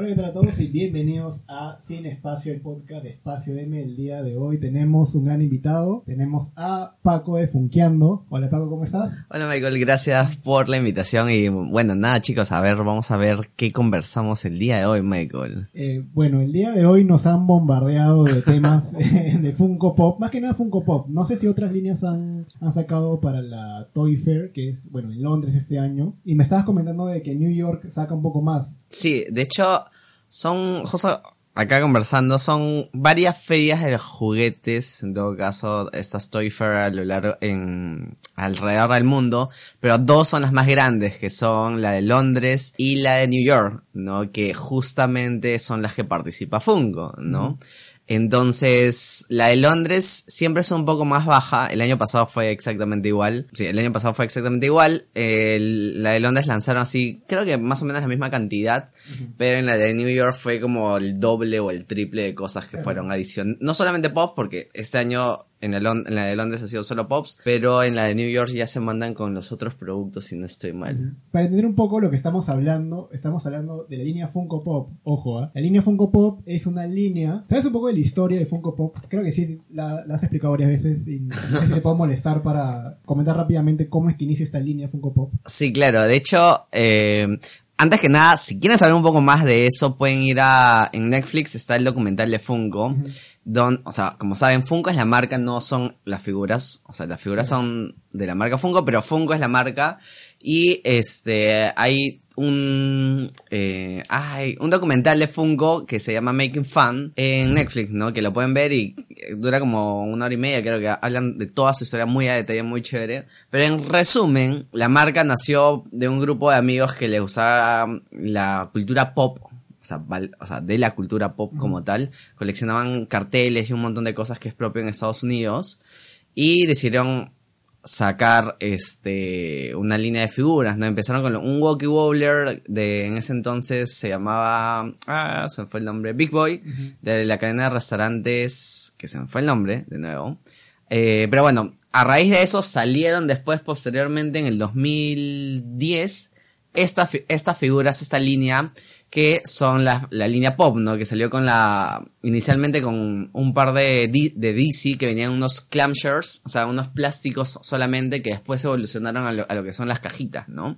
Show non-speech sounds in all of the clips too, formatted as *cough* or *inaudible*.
Hola, ¿qué tal a todos? Y bienvenidos a Sin Espacio, el podcast de Espacio M. El día de hoy tenemos un gran invitado. Tenemos a Paco de Funkeando. Hola, Paco, ¿cómo estás? Hola, Michael, gracias por la invitación. Y bueno, nada, chicos, a ver, vamos a ver qué conversamos el día de hoy, Michael. Eh, bueno, el día de hoy nos han bombardeado de temas *laughs* de Funko Pop. Más que nada Funko Pop. No sé si otras líneas han, han sacado para la Toy Fair, que es, bueno, en Londres este año. Y me estabas comentando de que New York saca un poco más. Sí, de hecho, son, justo acá conversando, son varias ferias de los juguetes, en todo caso, estas Toy Fair a lo largo, en, alrededor del mundo, pero dos son las más grandes, que son la de Londres y la de New York, ¿no? Que justamente son las que participa Funko, ¿no? Entonces, la de Londres siempre es un poco más baja. El año pasado fue exactamente igual. Sí, el año pasado fue exactamente igual. La de Londres lanzaron así, creo que más o menos la misma cantidad. Pero en la de New York fue como el doble o el triple de cosas que fueron adición. No solamente pop, porque este año en, la en la de Londres ha sido solo pops. Pero en la de New York ya se mandan con los otros productos si no estoy mal. Para entender un poco lo que estamos hablando, estamos hablando de la línea Funko Pop. Ojo, ¿ah? la línea Funko Pop es una línea. ¿Sabes un poco de la historia de Funko Pop? Creo que sí, la, la has explicado varias veces y a veces te puedo molestar para comentar rápidamente cómo es que inicia esta línea Funko Pop. Sí, claro. De hecho, eh, antes que nada, si quieren saber un poco más de eso, pueden ir a... En Netflix está el documental de Funko. Don, o sea, como saben, Funko es la marca, no son las figuras. O sea, las figuras son de la marca Funko, pero Funko es la marca. Y este, hay un, eh, hay un documental de Funko que se llama Making Fun en Netflix, ¿no? Que lo pueden ver y eh, dura como una hora y media, creo que hablan de toda su historia muy a detalle, muy chévere. Pero en resumen, la marca nació de un grupo de amigos que le gustaba la cultura pop sea, val- o sea, de la cultura pop como tal, coleccionaban carteles y un montón de cosas que es propio en Estados Unidos y decidieron sacar este una línea de figuras, ¿no? Empezaron con un Walkie Wobbler de en ese entonces se llamaba ah, se me fue el nombre, Big Boy, de la cadena de restaurantes que se me fue el nombre de nuevo. Eh, pero bueno, a raíz de eso salieron después posteriormente en el 2010 esta estas figuras, esta línea que son la, la línea pop, ¿no? Que salió con la, inicialmente con un par de, D- de DC que venían unos clamshells, o sea, unos plásticos solamente que después evolucionaron a lo, a lo que son las cajitas, ¿no?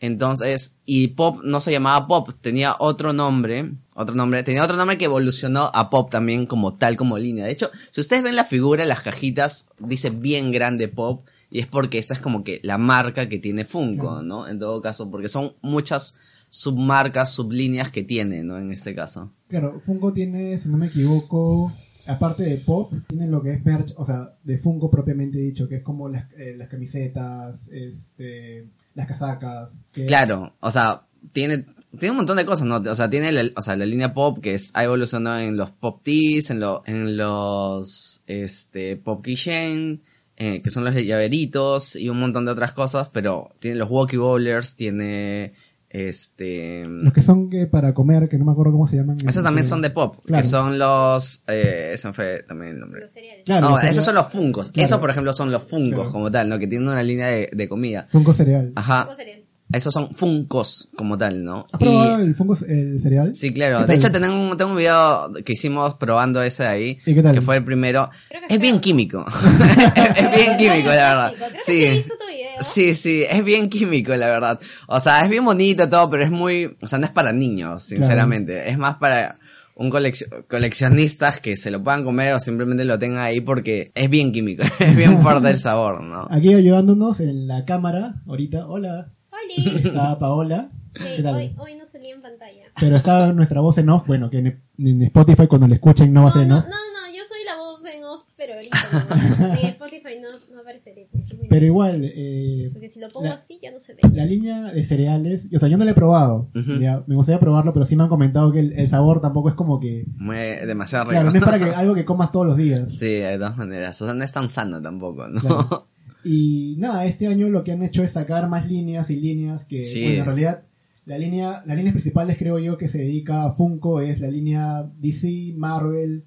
Entonces, y pop no se llamaba pop, tenía otro nombre, otro nombre, tenía otro nombre que evolucionó a pop también como tal, como línea. De hecho, si ustedes ven la figura, las cajitas, dice bien grande pop, y es porque esa es como que la marca que tiene Funko, ¿no? En todo caso, porque son muchas submarcas, sublíneas que tiene, ¿no? En este caso. Claro, Funko tiene, si no me equivoco, aparte de Pop, tiene lo que es merch, o sea, de Funko propiamente dicho, que es como las, eh, las camisetas, este, las casacas. que- Claro, o sea, tiene, tiene un montón de cosas, ¿no? O sea, tiene la, o sea, la línea pop que es, ha evolucionado en los pop tees, en, lo, en los este, pop keychain, eh, que son los llaveritos y un montón de otras cosas, pero tiene los walkie bowlers, tiene este... Los que son que para comer, que no me acuerdo cómo se llaman. Esos también son de pop, Claro. que son los... Eh, ese fue también el nombre. Los cereales. Claro, no, los esos cereal- son los funcos. Claro. Esos, por ejemplo, son los funcos Claro. como tal, ¿no? Que tienen una línea de, de comida. Funko cereal. Ajá. Los cereales. Esos son funcos como tal, ¿no? ¿Has probado el Funko el cereal? Sí, ¿Qué claro. De hecho, tengo un, tengo un video que hicimos probando ese de ahí. ¿Y qué tal? Que fue el primero. Que Es bien químico. *laughs* *laughs* es bien químico, la verdad. Creo que sí Sí. Sí, sí, es bien químico, la verdad. O sea, es bien bonito todo, pero es muy... O sea, no es para niños, sinceramente. Es más para un coleccio- coleccionistas que se lo puedan comer o simplemente lo tengan ahí porque es bien químico. *laughs* es bien fuerte el sabor, ¿no? Aquí ayudándonos en la cámara, ahorita, hola, Oli. está Paola. Sí, hoy, hoy no salí en pantalla. Pero está nuestra voz en off, bueno, que en, en Spotify cuando la escuchen no va a No, ser en no, off. no, no, yo soy la voz en off, pero ahorita no. *laughs* En Spotify no, no apareceré. Pero igual, eh, Porque si lo pongo la- así ya no se ve. la línea de cereales, o sea, yo no la he probado, ya, me gustaría probarlo, pero sí me han comentado que el, el sabor tampoco es como que, Muy, demasiado rico. claro, no es para que algo que comas todos los días. Sí, de todas maneras. O sea, no es tan sano tampoco, ¿no? Claro. *laughs* Y nada, este año lo que han hecho es sacar más líneas y líneas que, Sí. bueno, en realidad, la línea, las líneas principales creo yo que se dedica a Funko es la línea DC, Marvel,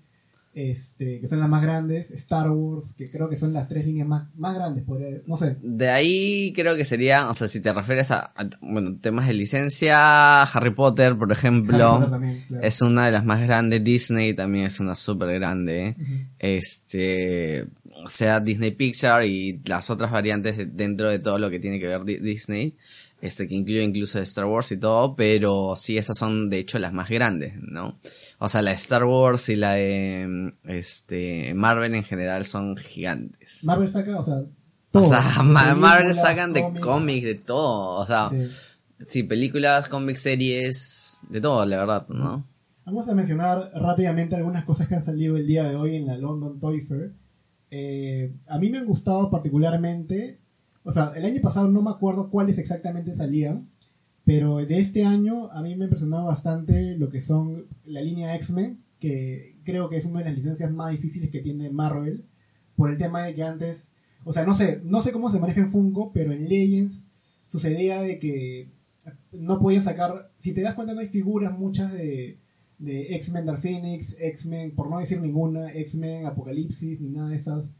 este, que son las más grandes, Star Wars, que creo que son las tres líneas más, más grandes, podría, no sé. De ahí creo que sería, o sea, si te refieres a, a, bueno, temas de licencia, Harry Potter, por ejemplo, Harry Potter también, claro. es una de las más grandes, Disney también es una súper grande, Ujú. este, o sea, Disney Pixar y las otras variantes de- dentro de todo lo que tiene que ver Di- Disney, este, que incluye incluso Star Wars y todo, pero sí, esas son de hecho las más grandes, ¿no? O sea, la de Star Wars y la de, este, Marvel en general son gigantes. Marvel saca, o sea, O todo. sea, Ma- Marvel sacan de cómics. cómics, de todo. O sea, Sí. sí, películas, cómics, series, de todo, la verdad, ¿no? Vamos a mencionar rápidamente algunas cosas que han salido el día de hoy en la London Toy Fair. Eh, a mí me han gustado particularmente, o sea, el año pasado no me acuerdo cuáles exactamente salían, pero de este año a mí me ha impresionado bastante lo que son la línea X-Men, que creo que es una de las licencias más difíciles que tiene Marvel, por el tema de que antes, o sea, no sé, no sé cómo se maneja en Funko, pero en Legends sucedía de que no podían sacar, si te das cuenta no hay figuras muchas de, de X-Men Dark Phoenix, X-Men, por no decir ninguna, X-Men Apocalipsis, ni nada de estas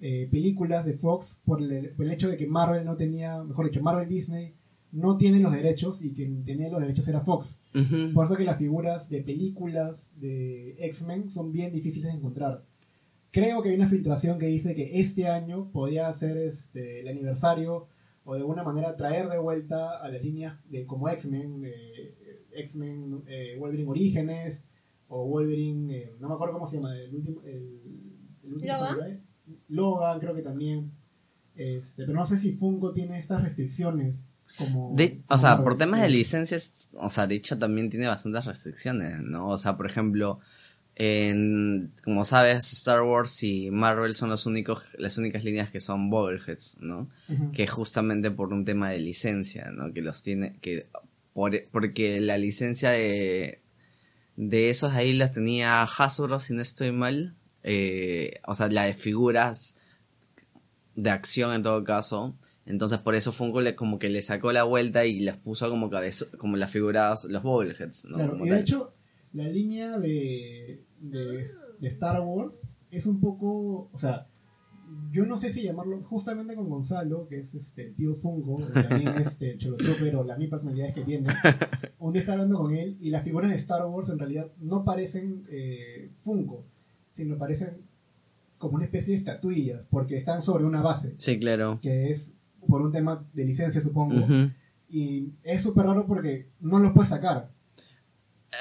eh, películas de Fox, por el, por el hecho de que Marvel no tenía, mejor dicho, Marvel Disney no tiene los derechos y quien tenía los derechos era Fox. Ujú. Por eso que las figuras de películas de X-Men son bien difíciles de encontrar. Creo que hay una filtración que dice que este año podría ser este, el aniversario o de alguna manera traer de vuelta a las líneas de como X-Men, eh, X-Men eh, Wolverine Orígenes o Wolverine, eh, no me acuerdo cómo se llama, el último, el, el último ¿Logan? Logan creo que también. Este, pero no sé si Funko tiene estas restricciones como... De- o sea, por temas de licencias, o sea, de hecho también tiene bastantes restricciones, ¿no? O sea, por ejemplo, en, como sabes, Star Wars y Marvel son los únicos, las únicas líneas que son bobbleheads, ¿no? Que justamente por un tema de licencia, ¿no? Que los tiene, que por, porque la licencia de, de esos ahí las tenía Hasbro, si no estoy mal, eh, o sea, la de figuras de acción en todo caso, entonces por eso Funko le, como que le sacó la vuelta y las puso como cabeza, como las figuras, los bobbleheads, ¿no? Claro, Como y de tal. hecho, la línea de, de, de Star Wars es un poco, o sea, yo no sé si llamarlo, justamente con Gonzalo, que es este el tío Funko, también *laughs* este pero las mil personalidades que tiene, *laughs* un día estaba hablando con él y las figuras de Star Wars en realidad no parecen eh, Funko, sino parecen como una especie de estatuilla, porque están sobre una base, Sí, claro. que es por un tema de licencia, supongo, y es súper raro porque no los puedes sacar.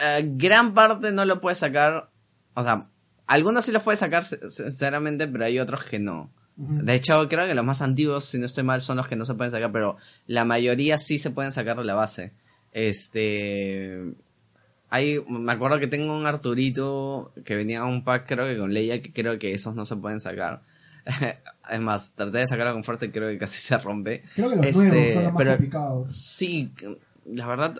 Eh, gran parte no lo puedes sacar. O sea, algunos sí los puedes sacar, sinceramente, pero hay otros que no. De hecho, creo que los más antiguos, si no estoy mal, son los que no se pueden sacar, pero la mayoría sí se pueden sacar de la base. Este. Hay, me acuerdo que tengo un Arturito que venía a un pack, creo que con Leia, que creo que esos no se pueden sacar. *laughs* es más, traté de sacarlo con fuerza y creo que casi se rompe. Creo que los Este, nuevos son los más pero- complicados. Sí, la verdad,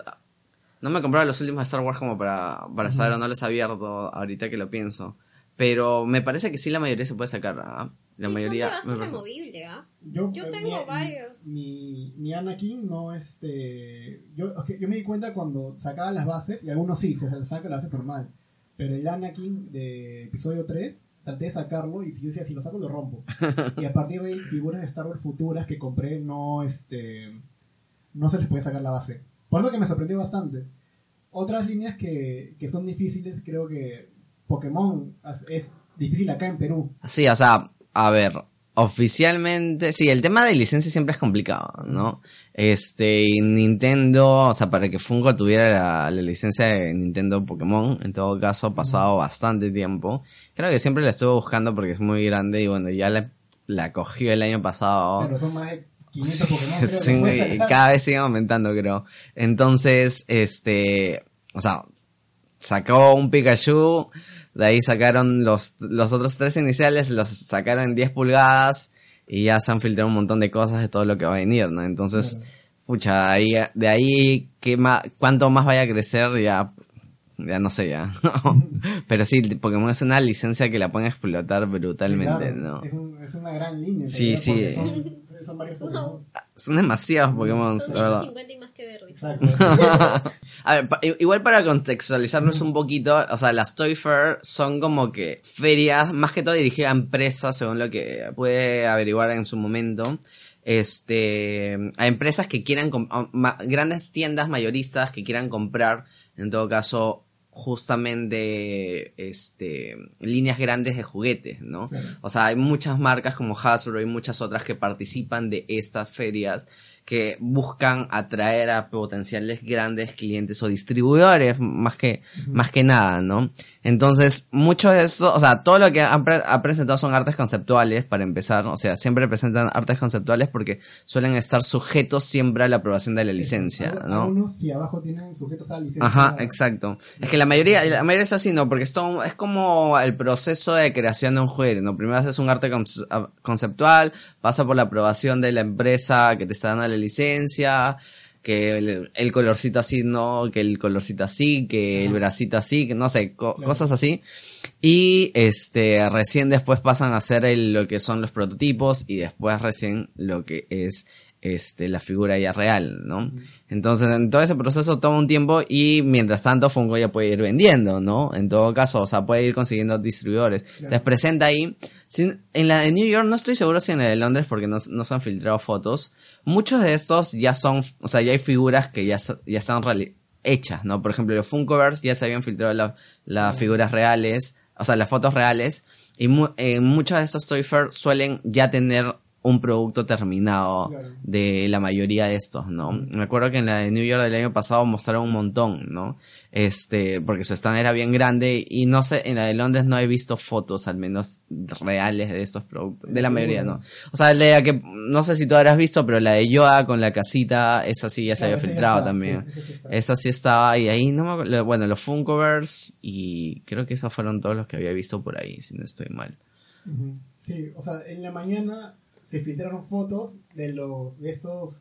no me compraba los últimos de Star Wars como para, para saber o no los abierto ahorita que lo pienso. Pero me parece que sí la mayoría se puede sacar, ¿ah? La Sí, mayoría... Son me removible, ¿ah? Yo, Yo eh, tengo mi- varios. Mi, mi Anakin no, este. Yo, ok, yo me di cuenta cuando sacaba las bases, y algunos sí, se saca la base normal. Pero el Anakin de episodio 3, traté de sacarlo y si yo decía, si lo saco, lo rompo. *laughs* y a partir de ahí, figuras de Star Wars futuras que compré, no, este. No se les puede sacar la base. Por eso que me sorprendió bastante. Otras líneas que, que son difíciles, creo que Pokémon es- difícil acá en Perú. Sí, o sea, a ver, oficialmente, sí, el tema de licencia siempre es complicado, ¿no? Este, Nintendo, o sea, para que Funko tuviera la, la licencia de Nintendo Pokémon, en todo caso, ha pasado bastante tiempo. Creo que siempre la estuve buscando porque es muy grande y bueno, ya la, la cogió el año pasado. Pero son más de 500 Pokémon. creo que Sí, cada vez sigue aumentando, creo. Entonces, este, o sea, sacó un Pikachu, de ahí sacaron los, los otros tres iniciales, los sacaron en 10 pulgadas y ya se han filtrado un montón de cosas de todo lo que va a venir, ¿no? Entonces, pucha, ahí, de ahí, ¿qué más, cuánto más vaya a crecer? Ya, ya no sé, ya. *laughs* Pero sí, Pokémon es una licencia que la pueden explotar brutalmente, Sí, claro, ¿no? Es, un- es una gran línea. Sí, sí. Son, son varios Son- Pokémon. Son demasiados Pokémon, Son la verdad. 150 y más que. Exacto. *laughs* A ver, pa- igual para contextualizarnos un poquito, o sea, las Toy Fair son como que ferias, más que todo dirigidas a empresas, según lo que puede averiguar en su momento. Este, a empresas que quieran, a- grandes tiendas mayoristas que quieran comprar, en todo caso, justamente, este, líneas grandes de juguetes, ¿no? Claro. O sea, hay muchas marcas como Hasbro y muchas otras que participan de estas ferias que buscan atraer a potenciales grandes clientes o distribuidores, más que, más que nada, ¿no? Entonces, mucho de eso, o sea, todo lo que han, pre- ha presentado son artes conceptuales, para empezar, o sea, siempre presentan artes conceptuales porque suelen estar sujetos siempre a la aprobación de la licencia, ¿no? Algunos, si abajo tienen sujetos a licencia. Ajá, exacto. Es que la mayoría, la mayoría es así, ¿no? Porque es, todo- es como el proceso de creación de un juguete, ¿no? Primero haces un arte conceptual, pasa por la aprobación de la empresa que te está dando la licencia, que el, el colorcito así, no, que el colorcito así, que el bracito así, que no sé, co- Claro. cosas así. Y este, recién después pasan a hacer el- lo que son los prototipos y después recién lo que es este, la figura ya real, ¿no? Entonces, en todo ese proceso toma un tiempo y mientras tanto Funko ya puede ir vendiendo, ¿no? En todo caso, o sea, puede ir consiguiendo distribuidores. Claro. Les presenta ahí. Sin- en la de New York no estoy seguro si en la de Londres porque no, no se han filtrado fotos. Muchos de estos ya son, o sea, ya hay figuras que ya, so- ya están hechas, ¿no? Por ejemplo, los Funkoverse ya se habían filtrado la- las figuras reales, o sea, las fotos reales. Y mu- en muchos de estos Toy Fair suelen ya tener un producto terminado Claro. de la mayoría de estos, ¿no? Me acuerdo que en la de New York del año pasado mostraron un montón, ¿no? Este, porque su stand era bien grande y no sé, en la de Londres no he visto fotos al menos reales de estos productos, de la mayoría, ¿no? O sea, la que, no sé si tú habrás visto, pero la de Yoda con la casita, esa sí ya se Claro, había filtrado también. sí, sí. Esa sí estaba y ahí no me acuerdo, bueno, los Funkoverse y creo que esos fueron todos los que había visto por ahí, si no estoy mal. Sí, o sea, en la mañana se filtraron fotos de los de estos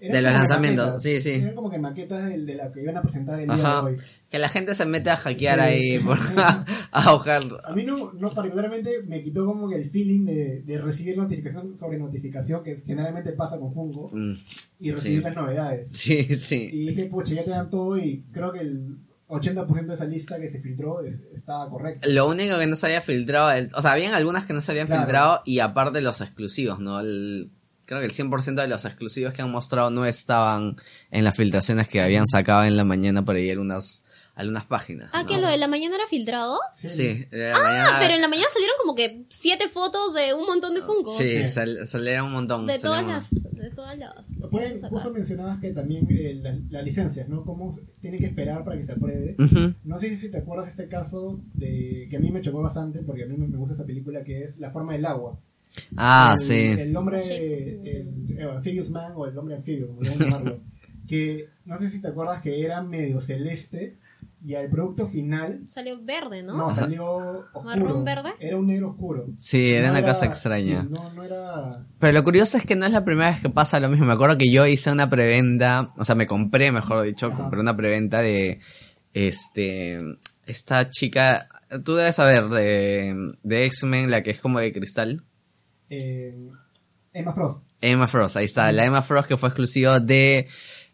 De los lanzamientos, maquetas, sí, sí. Eran como que maquetas de, de la que iban a presentar el día de hoy. Que la gente se mete a hackear Sí. ahí, por, *laughs* *laughs* a buscar. A mí no, no particularmente me quitó como que el feeling de, de recibir notificación sobre notificación que generalmente pasa con Funko Mm, y recibir Sí. las novedades. Sí, sí. Y dije, pucha, ya te dan todo y creo que el 80% de esa lista que se filtró es- estaba correcta. Lo único que no se había filtrado, el- o sea, habían algunas que no se habían Claro. filtrado y aparte los exclusivos, ¿no? El- creo que el 100% de los exclusivos que han mostrado no estaban en las filtraciones que habían sacado en la mañana por ahí algunas, algunas páginas. Ah, ¿no? que lo de la mañana era filtrado. Sí, la Ah, mañana- pero en la mañana salieron como que siete fotos de un montón de Funko. Sí, Sí. sal- salieron un montón. De todas las, de todas las. Pueden, justo mencionabas que también eh, la- las licencias, ¿no? Cómo se- tiene que esperar para que se apruebe. No sé si te acuerdas de este caso de que a mí me chocó bastante porque a mí me me gusta esa película que es La forma del agua. Ah, el, sí. El hombre, Sí. el, el Amphibious Man o el hombre anfibio, como *laughs* llamarlo. que no sé si te acuerdas que era medio celeste y al producto final Salió verde, ¿no? no, salió oscuro. ¿Marrón verde? Era un negro oscuro. Sí, era No una cosa extraña. sí, no, no era. Pero lo curioso es que no es la primera vez que pasa lo mismo. Me acuerdo que yo hice una preventa, o sea, me compré, mejor dicho, Ajá. compré una preventa de, este, esta chica, tú debes saber, de, de X-Men, la que es como de cristal. Eh, Emma Frost. Emma Frost, ahí está, la Emma Frost que fue exclusiva de,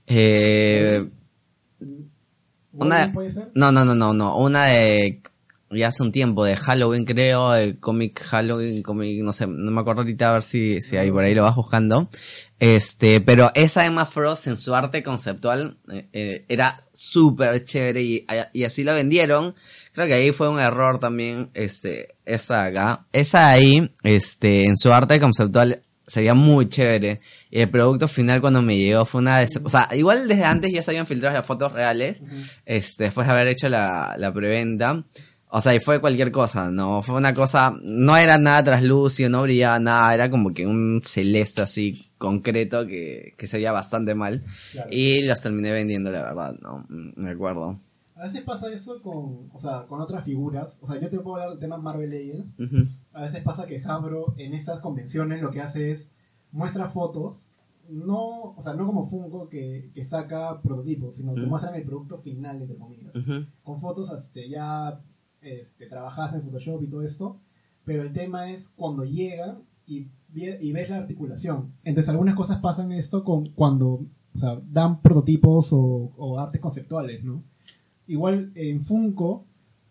eh, Una- ¿Wolverine puede ser? no, no, no, no, no, una de, ya hace un tiempo, de Halloween creo, de cómic Halloween, cómic, no sé, no me acuerdo ahorita a ver si, si ahí por ahí lo vas buscando. Este, pero esa Emma Frost en su arte conceptual eh, eh, era súper chévere y, y así la vendieron. Creo que ahí fue un error también, este, esa acá. Esa ahí, este, en su arte conceptual se veía muy chévere. Y el producto final cuando me llegó fue una... dece- O sea, igual desde antes ya se habían filtrado las fotos reales, este, después de haber hecho la, la preventa. O sea, y fue cualquier cosa, ¿no? Fue una cosa, no era nada traslúcido, no brillaba nada, era como que un celeste así concreto que, que se veía bastante mal. Claro. Y los terminé vendiendo, la verdad, ¿no? Mm, Me acuerdo. A veces pasa eso con, o sea, con otras figuras. O sea, yo te puedo hablar del tema Marvel Legends. A veces pasa que Hasbro en estas convenciones lo que hace es muestra fotos, no, o sea, no como Funko que, que saca prototipos, sino que Mm. muestran el producto final, entre comillas. Ujú. Con fotos este, ya este, trabajadas en Photoshop y todo esto, pero el tema es cuando llega y, y ves la articulación. Entonces algunas cosas pasan esto con cuando o sea, dan prototipos o, o artes conceptuales, ¿no? Igual en Funko,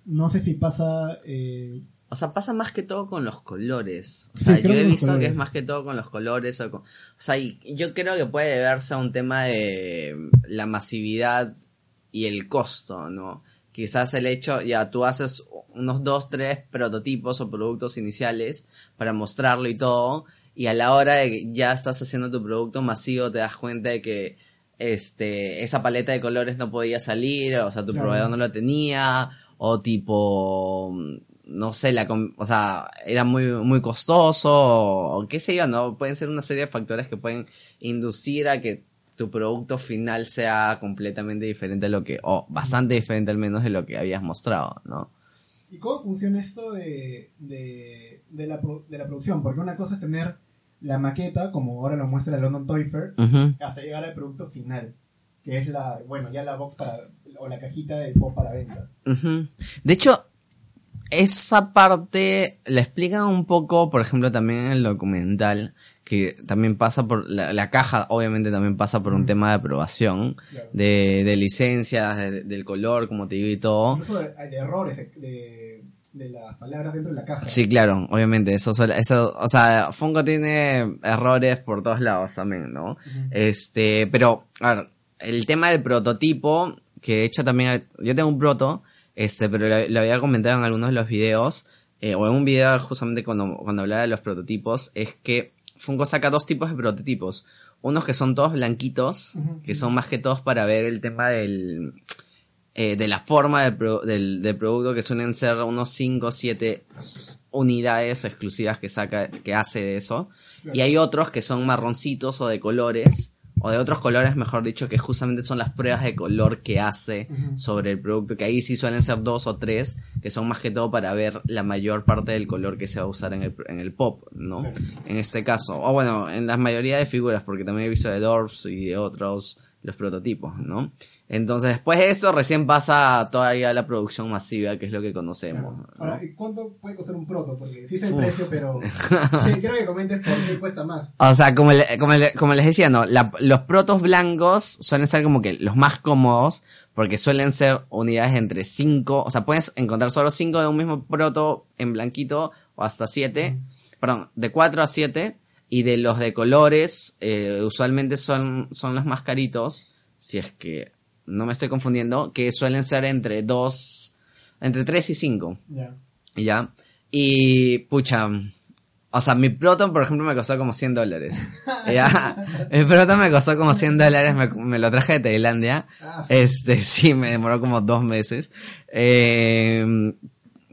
no sé si pasa... eh, O sea, pasa más que todo con los colores. O sea, yo he visto que es más que todo con los colores. O, con- o sea, y yo creo que puede deberse a un tema de la masividad y el costo, ¿no? Quizás el hecho, ya tú haces unos dos, tres prototipos o productos iniciales para mostrarlo y todo, y a la hora de que ya estás haciendo tu producto masivo te das cuenta de que este esa paleta de colores no podía salir, o sea, tu Claro. proveedor no lo tenía, o tipo no sé, la o sea, era muy muy costoso o, o qué sé yo, no, pueden ser una serie de factores que pueden inducir a que tu producto final sea completamente diferente a lo que o bastante diferente al menos de lo que habías mostrado, ¿no? ¿Y cómo funciona esto de, de, de la, de la producción? Porque una cosa es tener la maqueta, como ahora lo muestra la London Toy Fair, hasta llegar al producto final, que es la, bueno, ya la box para, o la cajita del pop para venta. De hecho, esa parte la explican un poco, por ejemplo, también en el documental, que también pasa por, la, la caja obviamente también pasa por un tema de aprobación, Claro. de, de licencias, de- del color, como te digo, y todo. Incluso de, de errores de, de, las palabras dentro de la caja. Sí, claro, obviamente, eso, eso, o sea, Funko tiene errores por todos lados también, ¿no? Este, pero, a ver, el tema del prototipo, que de hecho también, yo tengo un proto, este, pero lo, lo había comentado en algunos de los videos, eh, o en un video justamente cuando, cuando hablaba de los prototipos, es que Funko saca dos tipos de prototipos. Unos que son todos blanquitos, que son más que todos para ver el tema del, eh, de la forma del, pro- del, del producto, que suelen ser unos 5 o 7 unidades exclusivas que saca, que hace de eso. Y hay otros que son marroncitos o de colores, o de otros colores, mejor dicho, que justamente son las pruebas de color que hace sobre el producto, que ahí sí suelen ser dos o tres, que son más que todo para ver la mayor parte del color que se va a usar en el, en el pop, ¿no? En este caso, o bueno, en la mayoría de figuras, porque también he visto de Dorps y de otros, los prototipos, ¿no? Entonces, después de eso, recién pasa todavía la producción masiva, que es lo que conocemos. ¿no? Ahora, ¿y ¿cuánto puede costar un proto? Porque sí sé el precio, pero *laughs* quiero que comentes por qué cuesta más. O sea, como, le- como, le- como les decía, no, La- los protos blancos suelen ser como que los más cómodos, porque suelen ser unidades entre 5, o sea, puedes encontrar solo 5 de un mismo proto en blanquito, o hasta 7, perdón, de 4 a 7, y de los de colores, eh, usualmente son, son los más caritos, si es que no me estoy confundiendo, que suelen ser entre 2, entre 3 y 5. Ya. ¿Ya? Y, pucha, o sea, mi Proton, por ejemplo, me costó como 100 dólares. *laughs* ¿Ya? Mi Proton me costó como 100 dólares, me, me lo traje de Tailandia. Ah, sí. Este, *laughs* sí, me demoró como dos meses. Eh,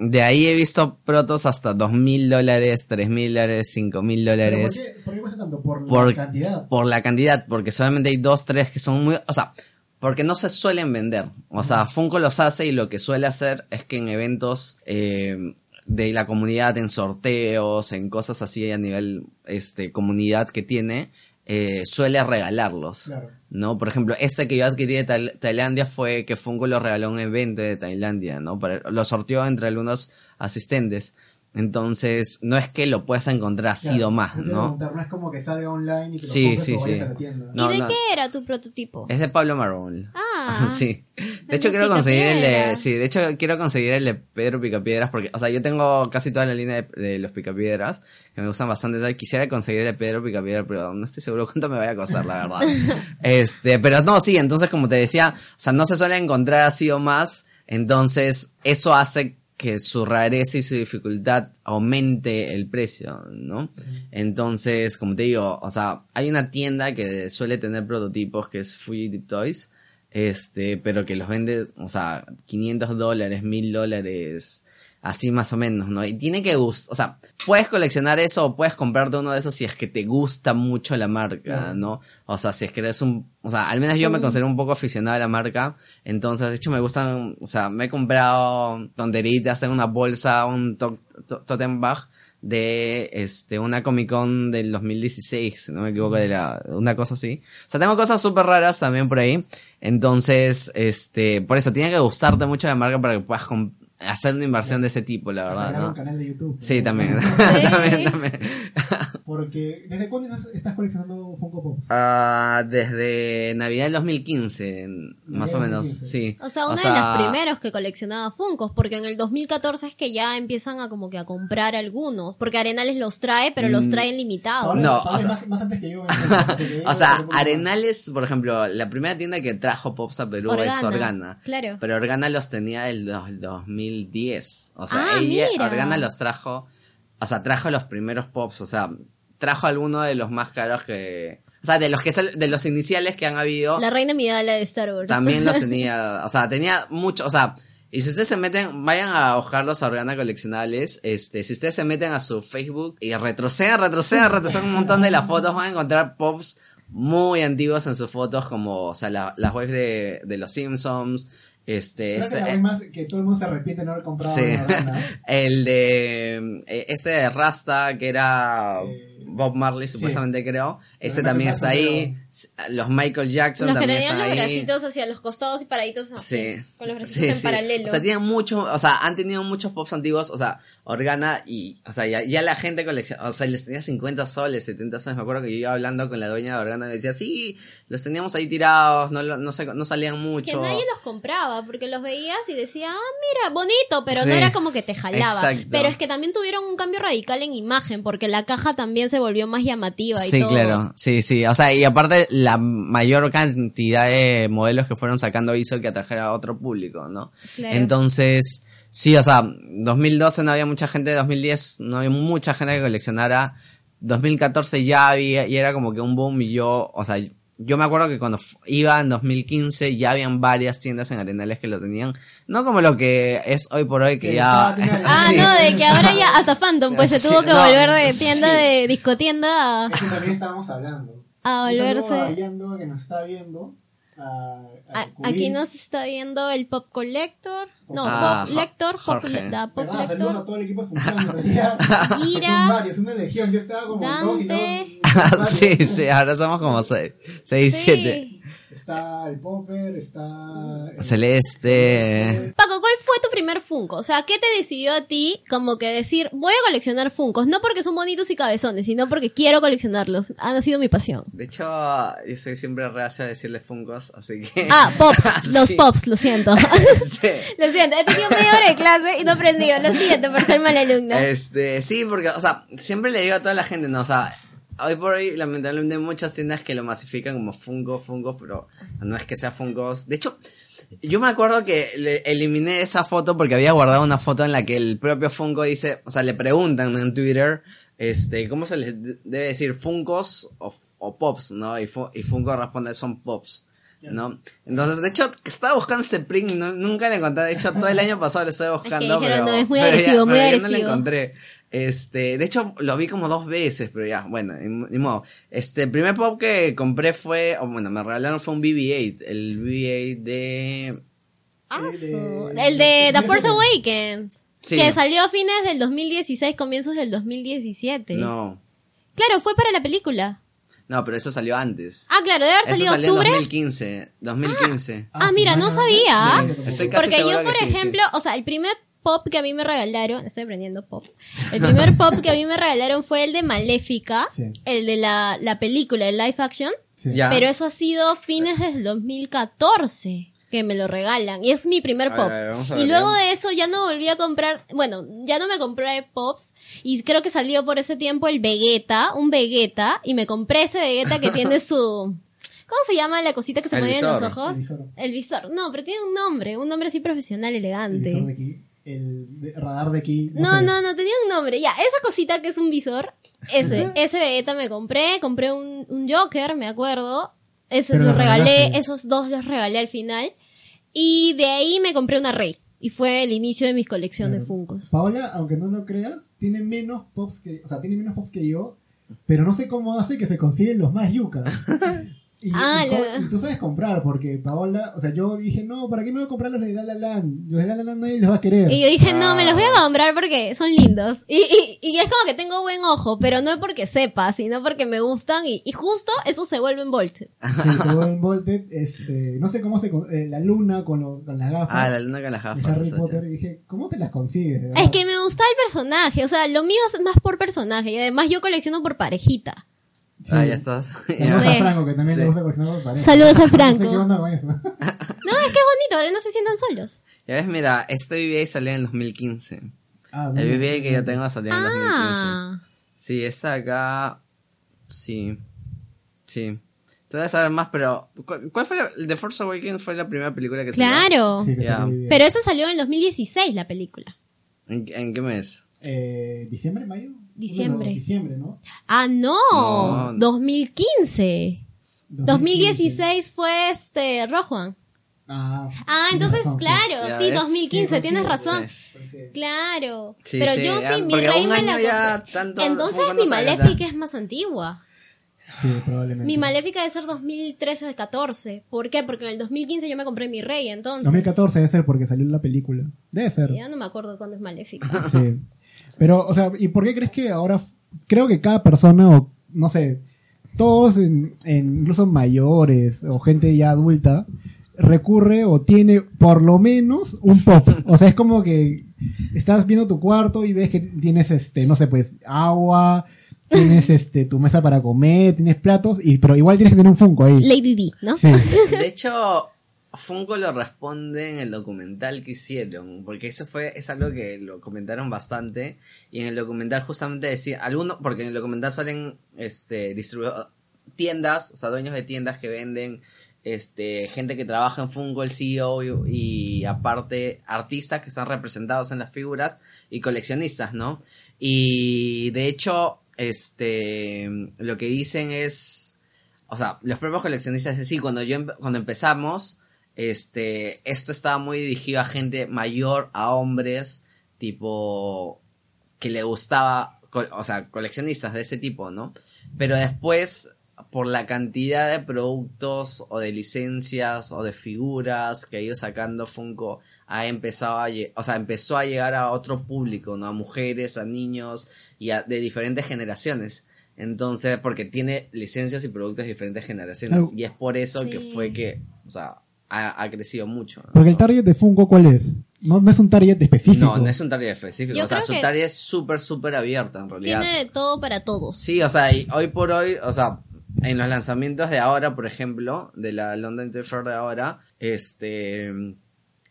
de ahí he visto Protos hasta 2 mil dólares, 3 mil dólares, 5 mil ¿Pero ¿Por dólares. qué, por qué cuesta tanto? Por, Por- la cantidad. Por la cantidad, porque solamente hay dos, tres que son muy, o sea, porque no se suelen vender. O sea, Funko los hace y lo que suele hacer es que en eventos eh, de la comunidad, en sorteos, en cosas así a nivel este comunidad que tiene, eh, suele regalarlos. Claro. ¿no? Por ejemplo, este que yo adquirí de Tail- Tailandia fue que Funko lo regaló en un evento de Tailandia, ¿no? Para- lo sorteó entre algunos asistentes. Entonces, no es que lo puedas encontrar así Claro, más, te iba a ¿no? No es como que salga online y que lo Sí, compres sí, o sí. a la tienda. No, ¿Y de no. qué era tu prototipo? Es de Pablo Marrón. Ah. *laughs* sí. De hecho quiero conseguir el de, sí, de hecho quiero conseguir el de Pedro Picapiedras porque, o sea, yo tengo casi toda la línea de, de los Picapiedras que me gustan bastante. Entonces, quisiera conseguir el de Pedro Picapiedras, pero no estoy seguro cuánto me vaya a costar, la verdad. *laughs* este, pero no, sí, entonces como te decía, o sea, no se suele encontrar así o más, entonces eso hace que su rareza y su dificultad aumente el precio, ¿no? Entonces, como te digo, o sea, hay una tienda que suele tener prototipos que es Fugitive Toys, este, pero que los vende, o sea, 500 dólares, 1000 dólares, así más o menos, ¿no? Y tiene que gustar, o sea, puedes coleccionar eso o puedes comprarte uno de esos si es que te gusta mucho la marca. ¿no? O sea, si es que eres un, o sea, al menos yo me considero un poco aficionado a la marca, entonces, de hecho me gustan, o sea, me he comprado tonteritas en una bolsa, un to to- totem bag de este una Comic Con del 2016, si no me equivoco, de la, una cosa así. O sea, tengo cosas súper raras también por ahí. Entonces, este, por eso tiene que gustarte mucho la marca para que puedas com- hacer una inversión de ese tipo, la verdad, ¿no? un canal de YouTube. Sí, también. *laughs* Sí. *laughs* también, también. Porque, ¿desde cuándo estás, estás coleccionando Funko Pops? Ah, desde Navidad del 2015, en- más o menos, 2015. sí. O sea, uno sea, de los primeros que coleccionaba Funkos, porque en el 2014 es que ya empiezan a como que a comprar algunos, porque Arenales los trae, pero los Mm. traen limitados. No, Paola o sea- más, más antes que yo. *laughs* que O sea. Arenales, por ejemplo, la primera tienda que trajo Pops a Perú es Organa, claro. Pero Organa los tenía del do- 2010. O sea, Ah, ella, mira. Organa los trajo, o sea, trajo los primeros Pops, o sea, trajo algunos de los más caros que... O sea, de los que de los iniciales que han habido, La reina Midala de Star Wars. también los *laughs* tenía, o sea, tenía mucho, o sea, y si ustedes se meten, vayan a buscarlos a Organa Coleccionables, este, si ustedes se meten a su Facebook y retrocedan, retrocedan, retrocedan un montón de las fotos, van a encontrar pops muy antiguos en sus fotos, como, o sea, la- las webs de, de los Simpsons, este, Creo que este, la eh, más que todo el mundo se arrepiente de no haber comprado Sí. *laughs* el de, este de Rasta, que era Eh, Bob Marley, supuestamente creo, ese también está ahí, los Michael Jackson Los que también tenían están los ahí. bracitos hacia los costados y paraditos así, Sí. con los bracitos Sí, en sí. paralelo. O sea, tienen mucho, o sea, han tenido muchos pops antiguos, o sea, Organa y, o sea, ya, ya la gente colecciona, o sea, les tenía 50 soles, 70 soles, me acuerdo que yo iba hablando con la dueña de Organa y me decía, sí, los teníamos ahí tirados, no, lo- no, se- no salían que mucho. nadie los compraba porque los veías y decía, ah, mira, bonito, pero no era como que te jalaba. Exacto. Pero es que también tuvieron un cambio radical en imagen porque la caja también se volvió más llamativa y Sí, todo. Claro, sí, sí, o sea, y aparte la mayor cantidad de modelos que fueron sacando hizo que atrajera a otro público, ¿no? Claro. Entonces, sí, o sea, 2012 no había mucha gente, 2010 no había mucha gente que coleccionara, 2014 ya había, y era como que un boom y yo, o sea, yo me acuerdo que cuando iba en 2015 ya habían varias tiendas en Arenales que lo tenían, no como lo que es hoy por hoy que ya... *laughs* Ah, Sí. no, de que ahora ya hasta Phantom pues se tuvo que no, volver de tienda sí. de discotienda a, Eso también estábamos hablando. a volverse. a que nos está viendo. A, a aquí nos está viendo el Pop Collector. No, Ah, Pop Lector. Pop, Jorge. da, pop ¿Verdad? Saludos a Lector. todo el equipo de Función, en realidad. *laughs* Son varios, una legión. Yo estaba como en dos y no. Dante. *laughs* sí, sí, ahora somos como 6, 6, 7. Sí. Está el Popper, está. el- Celeste. Paco, ¿cuál fue tu primer Funko? O sea, ¿qué te decidió a ti como que decir, voy a coleccionar Funkos? No porque son bonitos y cabezones, sino porque quiero coleccionarlos. Han sido mi pasión. De hecho, yo soy siempre reacio a decirle fungos, así que... *laughs* Ah, Pops. *laughs* Los Sí. Pops, lo siento. *laughs* Sí. lo siento, he tenido media hora de clase y no he aprendido. Lo siento por ser mala alumna. Este, sí, porque, o sea, siempre le digo a toda la gente, no, o sea, hoy por hoy, lamentablemente, hay muchas tiendas que lo masifican como fungo, fungo, pero no es que sea fungos. De hecho, yo me acuerdo que le eliminé esa foto porque había guardado una foto en la que el propio fungo dice, o sea, le preguntan en Twitter, este, ¿cómo se les de- debe decir fungos o, o pops, no? Y, fu- y fungo responde, son pops. ¿No? Entonces, de hecho, estaba buscando ese print, no- nunca lo encontré. De hecho, todo el año pasado lo estuve buscando. dijeron, pero, no, es muy pero agresivo, muy pero ya no lo encontré. Este, de hecho, lo vi como dos veces, pero ya, bueno, ni, ni modo. Este, el primer pop que compré fue, o bueno, me regalaron fue un BB-8, el BB-8 de... Ah, el de- su- el de The Force. Awakens. Sí. Que salió a fines del 2016, comienzos del 2017. No, Claro, fue para la película. no, pero eso salió antes. Ah, claro, debe haber eso salido salió en octubre. 2015, 2015. Ah, mira, no sabía. sí, Estoy casi Porque yo, que por sí, sí. ejemplo, o sea, el primer pop que a mí me regalaron, estoy aprendiendo pop. El primer pop que a mí me regalaron fue el de Maléfica, Sí. el de la, la película, el live action. Sí. Ya. Pero eso ha sido fines del 2014 que me lo regalan. Y es mi primer pop. ver, y luego de eso ya no volví a comprar, bueno, ya no me compré pops. Y creo que salió por ese tiempo el Vegeta, un Vegeta. Y me compré ese Vegeta que tiene su... *laughs* ¿Cómo se llama la cosita que se El mueve en los visor. ojos? El visor. El visor. No, pero tiene un nombre, un nombre así profesional, El elegante. visor de aquí, el de- radar de aquí. No, sé. no, no, tenía un nombre. Ya, esa cosita que es un visor, ese, ese Vegeta me compré, compré un, un Joker, me acuerdo. Ese Pero lo regalé, regalaste. esos dos los regalé al final. Y de ahí me compré una Rey. Y fue el inicio de mi colección de. Funkos. Paola, aunque no lo creas, tiene menos pops que, o sea, tiene menos pops que yo, pero no sé cómo hace que se consiguen los más yucas. *laughs* Y, Ah, y y tú sabes comprar, porque Paola, o sea, yo dije, no, ¿para qué me voy a comprar los de La La Land? Los de La La Land nadie los va a querer. Y yo dije, no, me los voy a Ah. comprar porque son lindos. Y, y, y es como que tengo buen ojo, pero no es porque sepa, sino porque me gustan. Y, y justo eso se vuelve en Volt. Sí, se vuelven Volted, este, no sé cómo se, eh, la luna con, lo- con las gafas Ah, la luna con las gafas. Harry Potter, y dije, ¿cómo te las consigues? Es que me gusta el personaje, o sea, lo mío es más por personaje. Y además yo colecciono por parejita. Sí. Ah, ya está. Saludos a. Franco, que también Sí. le gusta coleccionar por pareja. Saludos a No sé Franco. qué onda con eso. *laughs* No, es que es bonito, ahora no se sientan solos. Ya ves, mira, este BBA salió en el 2015. Ah, El BBA que yo tengo salió en el 2015. Ah, Sí, esa acá. Sí. Sí. Tú debes saber más, pero. ¿Cuál, cuál fue la, The Force Awakens fue la primera película que salió? claro. Sí, que Ya. salió bien. Pero eso salió en el 2016, la película. ¿En, en qué mes? Eh, ¿Diciembre, mayo? Diciembre. No, diciembre, ¿no? Ah, no, No. 2015. 2016 fue este Rojuan. Ah, Ah, entonces, razón, sí. claro, sí, ves. 2015, Sí, tienes razón. Sí. Claro. Sí, Pero sí, yo ya, sí, mi rey me la tanto- Entonces no mi Maléfica es más antigua. Sí, probablemente. Mi Maléfica debe ser 2013-14. ¿Por qué? Porque en el 2015 yo me compré mi rey, entonces. 2014 debe ser porque salió la película. Debe ser. Ya no me acuerdo cuándo es Maléfica. Sí. *laughs* Pero, o sea, ¿y por qué crees que ahora, creo que cada persona, o no sé, todos, en, en- incluso mayores o gente ya adulta, recurre o tiene por lo menos un pop? O sea, es como que estás viendo tu cuarto y ves que tienes, este, no sé, pues, agua, tienes, este, tu mesa para comer, tienes platos, y, pero igual tienes que tener un Funko ahí. Lady D, ¿no? Sí. De hecho, Funko lo responde en el documental que hicieron, porque eso fue, es algo que lo comentaron bastante, y en el documental justamente decía, algunos, porque en el documental salen, este, tiendas, o sea, dueños de tiendas que venden, este, gente que trabaja en Funko, el CEO, y, aparte artistas que están representados en las figuras, y coleccionistas, ¿no? Y de hecho, este, lo que dicen es, o sea, los propios coleccionistas sí, cuando yo cuando empezamos, este, esto estaba muy dirigido a gente mayor, a hombres, tipo, que le gustaba, o sea, coleccionistas de ese tipo, ¿no? Pero después, por la cantidad de productos o de licencias o de figuras que ha ido sacando Funko, ha empezado a, o sea, empezó a llegar a otro público, ¿no? A mujeres, a niños y a- de diferentes generaciones. Entonces, porque tiene licencias y productos de diferentes generaciones. Y es por eso que fue que, o sea, ha, ha crecido mucho. ¿no? Porque el target de Funko, ¿cuál es? No, no es un target específico. No, no es un target específico. Yo o sea, creo su que- target es súper, súper abierta en realidad. Tiene todo para todos. Sí, o sea, y hoy por hoy, o sea, en los lanzamientos de ahora, por ejemplo, de la London Toy Fair de ahora, este,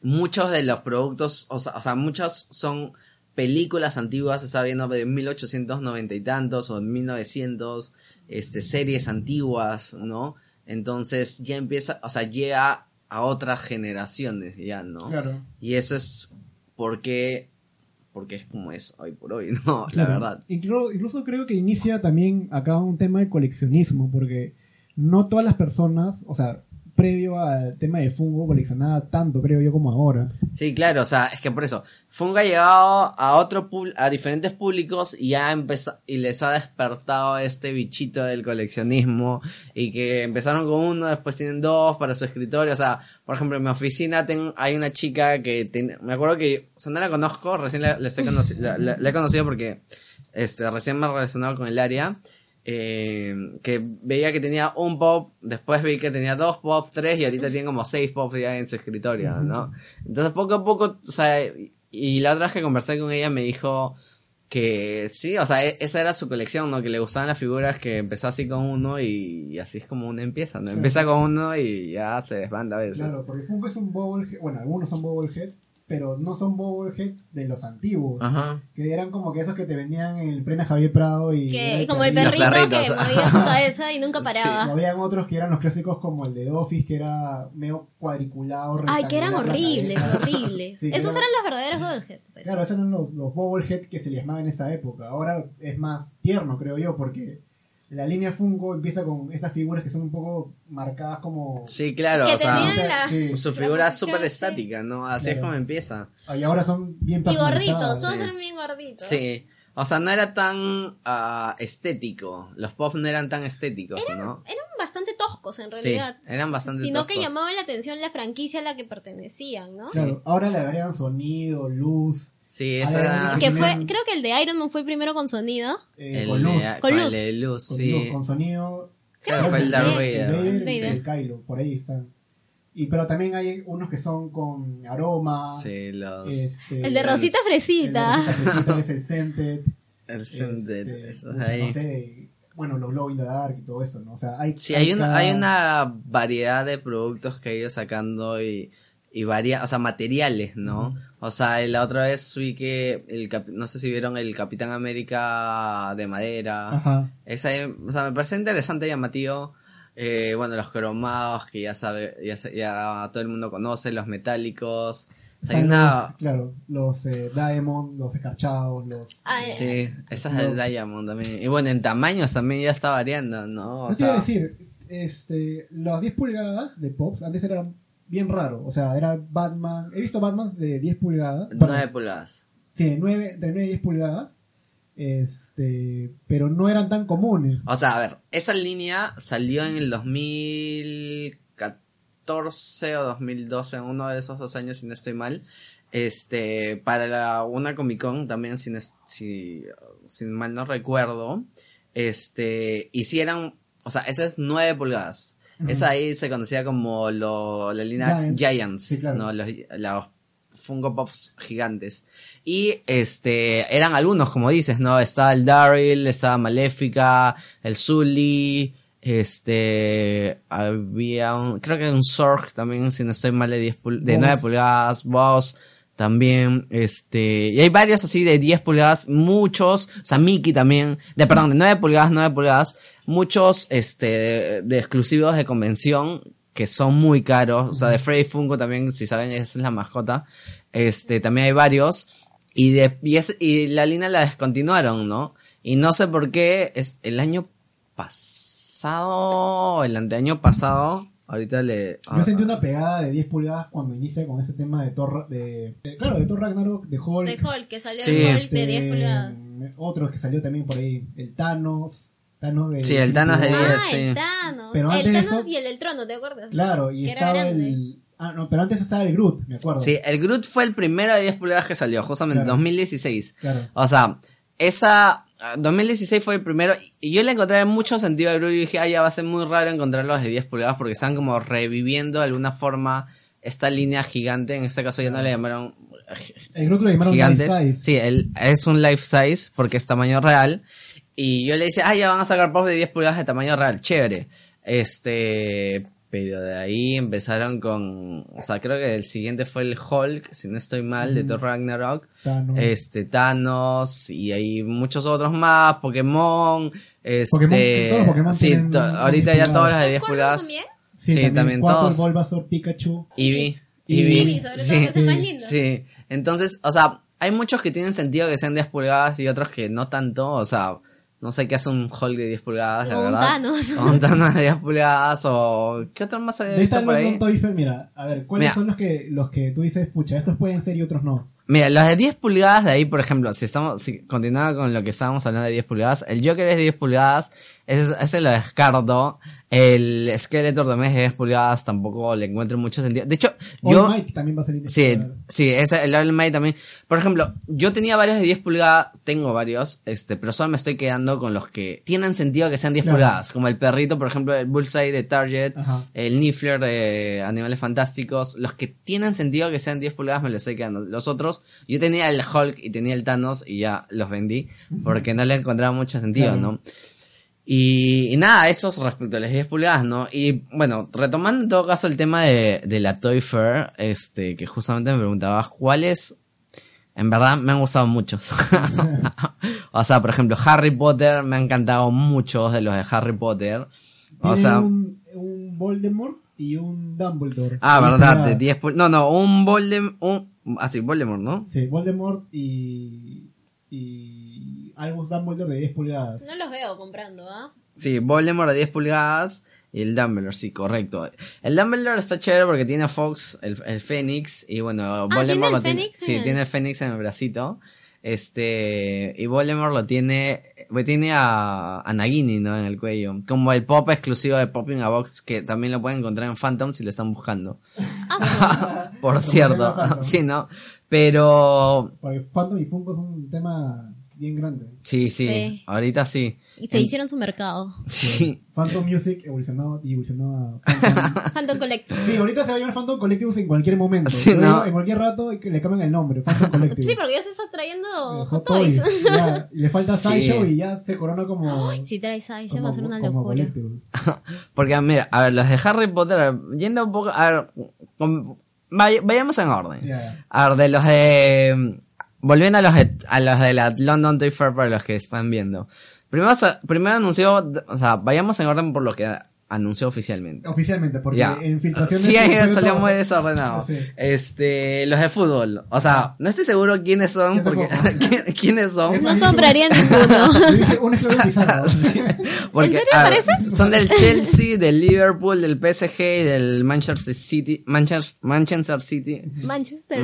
muchos de los productos, o sea, o sea, muchas son películas antiguas, se está viendo de 1890 y tantos o de 1900, este, series antiguas, ¿no? Entonces ya empieza, o sea, llega a otras generaciones ya, ¿no? Claro. Y eso es porque, porque es como es hoy por hoy, *laughs* ¿no? La verdad. Incluso, incluso creo que inicia también acá un tema de coleccionismo, porque no todas las personas, o sea, previo al tema de Funko, coleccionaba tanto, creo yo, como ahora. Sí, claro, o sea, es que por eso, Funko ha llegado a otro a diferentes públicos y ha empezado y les ha despertado este bichito del coleccionismo y que empezaron con uno, después tienen dos para su escritorio, o sea, por ejemplo, en mi oficina ten- hay una chica que me acuerdo que, o sea, no la conozco, recién la- la he conocido porque este recién me he relacionado con el área. Eh, que veía que tenía un pop, después vi que tenía dos pops, tres y ahorita tiene como seis pops ya en su escritorio, ¿no? Entonces poco a poco, o sea, y- la otra vez que conversé con ella me dijo que sí, o sea, e- esa era su colección, ¿no? Que le gustaban las figuras, que empezó así con uno y, y así es como uno empieza, ¿no? Empieza con uno y ya se desbanda a veces. Claro, porque Funko es un bobblehead, bueno, algunos son bobblehead, pero no son bobblehead de los antiguos, Ajá. que eran como que esos que te vendían en el plena Javier Prado y... Que, como el perrito que movía su *laughs* cabeza y nunca Sí, paraba. habían otros que eran los clásicos como el de Office, que era medio cuadriculado. Ay, que eran horribles, horribles. *laughs* Sí, Esos eran- eran los verdaderos Godhead. Pues. Claro, esos eran los, los bobblehead que se les llamaba en esa época. Ahora es más tierno, creo yo, porque la línea Funko empieza con esas figuras que son un poco marcadas como... Sí, claro, Que o sea, la- Sí. su figura súper sí. estática, ¿no? Así es como empieza. Y ahora son bien Y gorditos, todos sí. eran bien gorditos. Sí. O sea, no era tan ah, estético. Los pops no eran tan estéticos, ¿no? Eran bastante toscos en Sí, realidad. eran bastante Sino que llamaban la atención la franquicia a la que pertenecían, ¿no? Claro, ahora le agregan sonido, luz, Sí, esa ver, era ¿qué Que fue, creo que el de Iron Man fue el primero con sonido. eh, el con luz. de- Con el luz. de luz, Con sí. luz, con sonido. Creo que fue el Darth El Vader. Vader y Vader. el Kylo, por ahí están. Y pero también hay unos que son con aroma. Sí, los... este, El de Rosita el de Fresita. Rosita Fresita, es el scented. *laughs* El este, Sended, esos no ahí. sé, bueno, los Glow in the Dark y todo eso, ¿no? O sea, hay. Sí, hay una, cada- hay una variedad de productos que he ido sacando y, y varia, o sea, materiales, ¿no? O sea, la otra vez vi que, el cap- no sé si vieron el Capitán América de madera. Ajá. Esa, eh, o sea, me parece interesante y llamativo. Eh, bueno, los cromados que ya sabe, ya, ya todo el mundo conoce, los metálicos. O sea, hay una... los- claro, los eh, Diamond, los escarchados, los. Ah, eh, Sí, esa es del Diamond también. Y bueno, en tamaños también ya está variando, ¿no? O No te iba a sea, decir, este, las 10 pulgadas de Pops antes eran bien raro. O sea, era Batman. He visto Batman de 10 pulgadas. perdón, 9 pulgadas. Sí, de 9, de 9 y 10 pulgadas. Este, pero no eran tan comunes. O sea, a ver, esa línea salió en el 2014 o 2012, uno de esos dos años, si no estoy mal. Este, para la, una Comic Con también, si, no si, si mal no recuerdo. Este, hicieron, o sea, esa es 9 pulgadas. Esa ahí se conocía como lo, la línea Giants. Giants, Sí, claro. ¿no? Los, los Funko Pops gigantes. Y este eran algunos, como dices, ¿no? Estaba el Daryl, estaba Maléfica, el Zully, este había un, creo que un Zorg también, si no estoy mal, de 10 pul- de Boss. 9 pulgadas, Boss también, este, y hay varios así de 10 pulgadas, muchos, o sea, Mickey también, de perdón, de 9 pulgadas, 9 pulgadas, muchos este de, de exclusivos de convención que son muy caros, o sea, de Freddy Funko también, si saben, es la mascota. Este, también hay varios y de y, es- y la línea la descontinuaron, ¿no? Y no sé por qué es el año pasado, el anteaño pasado, ahorita le Yo sentí una pegada de 10 pulgadas cuando inicia con ese tema de Thor. De, de- claro, de Thor Ragnarok, de Hulk. de Hulk, que salió Sí. el Hulk este, de 10 pulgadas. Otros que salió también por ahí. El Thanos. Thanos de. Sí, el Thanos de Infinity War. 10. Ah, sí. el Thanos. Pero el antes de Thanos eso- y el del trono, ¿te acuerdas? Claro, y Que era estaba el. Ah, no, pero antes estaba el Groot, me acuerdo. Sí, el Groot fue el primero de 10 pulgadas que salió, justamente en Claro. 2016. Claro. O sea, esa ah, 2016 fue el primero y yo le encontré mucho sentido a y dije, ah, ya va a ser muy raro encontrarlos de 10 pulgadas porque están como reviviendo de alguna forma esta línea gigante, en este caso ya no le llamaron El Groot lo llamaron gigantes. Life Size. Sí, el, es un life size porque es tamaño real. Y yo le decía, ah, ya van a sacar pops de 10 pulgadas de tamaño real, chévere. Este, pero de ahí empezaron con, o sea, creo que el siguiente fue el Hulk, si no estoy mal, de Thor Ragnarok. Thanos. Este, Thanos y hay muchos otros más, Pokémon, este, Pokémon, todos los Pokémon sí, to- ahorita ya todas las de 10 ¿Squirtle pulgadas. también? Sí, también, Quackle, todos. Bulbasaur, Pikachu. Eevee. Eevee. Eevee, sobre todo, sí. que es el más sí, lindo. Sí, entonces, o sea, hay muchos que tienen sentido que sean 10 pulgadas y otros que no tanto, o sea, no sé qué hace un Hulk de 10 pulgadas, la O verdad. Thanos. O un Thanos de 10 pulgadas, o... ¿Qué otro más hay visto por ahí? London Toy Fair, mira, a ver, ¿cuáles Mira. son los que, los que tú dices, pucha, estos pueden ser y otros no? Mira, los de 10 pulgadas de ahí, por ejemplo, si estamos, si continuaba con lo que estábamos hablando de 10 pulgadas, el Joker es de 10 pulgadas, ese, ese lo descarto. El Skeletor también es de 10 pulgadas, tampoco le encuentro mucho sentido. De hecho, All yo... Might también va a salir. de Sí, sí, ese, el All Might también. Por ejemplo, yo tenía varios de 10 pulgadas, tengo varios, este, pero solo me estoy quedando con los que tienen sentido que sean 10 Claro. pulgadas, como el perrito, por ejemplo, el Bullseye de Target, Ajá. el Niffler de Animales Fantásticos, los que tienen sentido que sean 10 pulgadas me los estoy quedando. Los otros, yo tenía el Hulk y tenía el Thanos y ya los vendí, porque no le encontraba mucho sentido, Claro. ¿no? Y, y nada, eso es respecto a las 10 pulgadas, ¿no? Y bueno, retomando en todo caso el tema de, de la Toy Fair, este, que justamente me preguntabas, ¿cuáles? En verdad me han gustado muchos. *laughs* o sea, por ejemplo, Harry Potter, me han encantado muchos de los de Harry Potter. O sea, un, un Voldemort y un Dumbledore. ah, 10 verdad, de pulgadas. 10 pul- No, no, un Voldemort, un, así, Voldemort, ¿no? Sí, Voldemort y. y. Albus Dumbledore de 10 pulgadas. No los veo comprando, ¿ah? Sí, Voldemort de 10 pulgadas y el Dumbledore, sí, correcto. El Dumbledore está chévere porque tiene a Fox, el, el Fénix, y bueno, Voldemort Ah, ¿tiene el lo tiene. Fénix Sí, el- tiene el Fénix en el bracito. Este, y Voldemort lo tiene pues tiene a, a Nagini, ¿no? En el cuello. Como el pop exclusivo de Pop in a Box, que también lo pueden encontrar en Phantom si lo están buscando. Ah, *laughs* Por cierto, *laughs* sí, ¿no? Pero, Porque Phantom y Funko son un tema bien grande. sí, sí, Sí. ahorita sí. y se hicieron su mercado. Sí. Phantom Music evolucionó y evolucionó a Phantom. *laughs* Phantom Collective. Sí, ahorita se va a llamar Phantom Collective en cualquier momento. Sí, no. En cualquier rato y que le cambian el nombre, Phantom *laughs* Collective. Sí, porque ya se está trayendo Eh, Hot Toys. ya, *laughs* y le falta Sí. Sideshow y ya se corona como. Si traes ahí, ya como- va a ser una locura. Porque, mira, a ver, los de Harry Potter, yendo un poco, a ver, vayamos en orden. Ya. A ver, de los de... Volviendo a los a los de la London Toy Fair para los que están viendo. Primero, primero anunció, o sea, vayamos en orden por lo que anunció oficialmente. Oficialmente, porque Ya. en filtraciones. Sí, salió todo. muy desordenado. Sí. Este, los de fútbol. O sea, no estoy seguro quiénes son, Yo porque, tampoco. *laughs* ¿quién- quiénes son. No compraría *laughs* un- ninguno. Un *laughs* pizarra. Sí, porque, ¿En serio ver, parece? Son del Chelsea, del Liverpool, del PSG y del Manchester City. Manchester, Manchester City. Manchester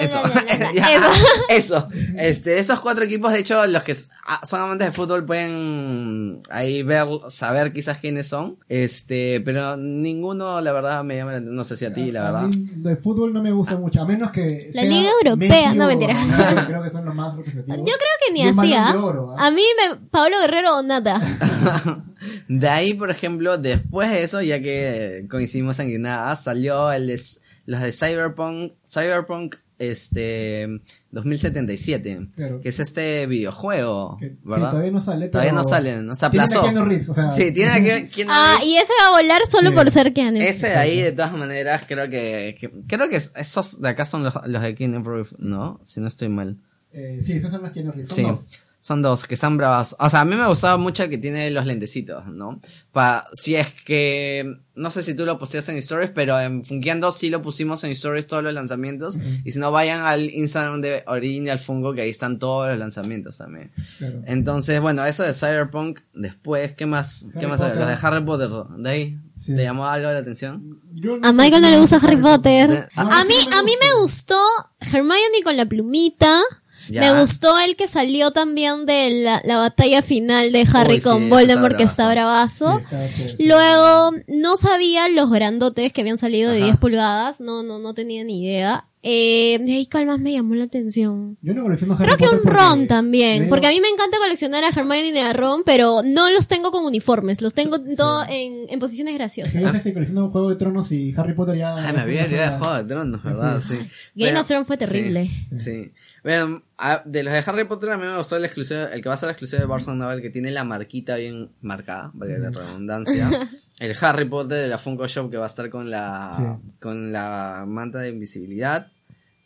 Eso. eso. eso. Este, esos cuatro equipos, de hecho, los que ah, son amantes de fútbol pueden ahí ver, saber quizás quiénes son. Este, pero ninguno, la verdad, me llama la atención. No sé si a ti, la A verdad. mí de fútbol no me gusta mucho, a menos que. La sea Liga Europea, Messi no, mentira. Ronaldo, *laughs* Creo que son los más representativos. Yo creo que ni así, ¿ah? de oro, ¿ah? A mí me, Pablo Guerrero o nada. *laughs* De ahí, por ejemplo, después de eso, ya que coincidimos en que nada, salió el de, los de Cyberpunk, Cyberpunk, este, 2077, Claro. que es este videojuego, Que- sí, ¿verdad? todavía no sale. Todavía no sale, no se tiene a aplazó. Keanu Reeves, o sea, sí, tiene *laughs* que, Keanu Ah, Reeves. y ese va a volar solo Sí. por ser Keanu. Ese de ahí, de todas maneras, creo que, que- creo que esos de acá son los, los de Keanu Reeves, ¿no? Si no estoy mal. eh, sí, esos son los Keanu Reeves. Son Sí, dos. Son dos que están bravas. O sea, a mí me gustaba mucho el que tiene los lentecitos, ¿no? Pa, si es que, no sé si tú lo posteas en Stories, pero en Funkeando sí lo pusimos en Stories todos los lanzamientos. Y si no, vayan al Instagram de Original Funko, que ahí están todos los lanzamientos también. Claro. Entonces, bueno, eso de Cyberpunk, después, ¿qué más? ¿Qué más? Potter. Los de Harry Potter, de ahí. Sí. ¿Te llamó algo la atención? A Michael no le gusta Harry Potter. Ah, A mí, a mí me gustó Hermione con la plumita. Ya. Me gustó el que salió también de la, la batalla final de Harry Uy, sí, con Voldemort, que está bravazo. Sí. Luego, no sabía los grandotes que habían salido de Ajá. 10 pulgadas. No, no, no tenía ni idea. Eh, de ahí, ¿cuál más me llamó la atención? Yo no colecciono Harry Creo que Potter un Ron también, porque a mí me encanta coleccionar a Hermione y a Ron, pero no los tengo con uniformes, los tengo todo en, en posiciones Es graciosas. yo que colecciono Juego de Tronos y Harry Potter ya. Ay, me había olvidado de Juego de Tronos, ¿verdad? Sí. Game Pero- of Thrones fue terrible. Sí. sí. Bueno, a- de los de Harry Potter a mí me gustó el exclusivo, el que va a ser exclusivo de Barnes Noble, que tiene la marquita bien marcada, vale la redundancia. *laughs* el Harry Potter de la Funko Shop que va a estar con la, Sí. con la manta de invisibilidad.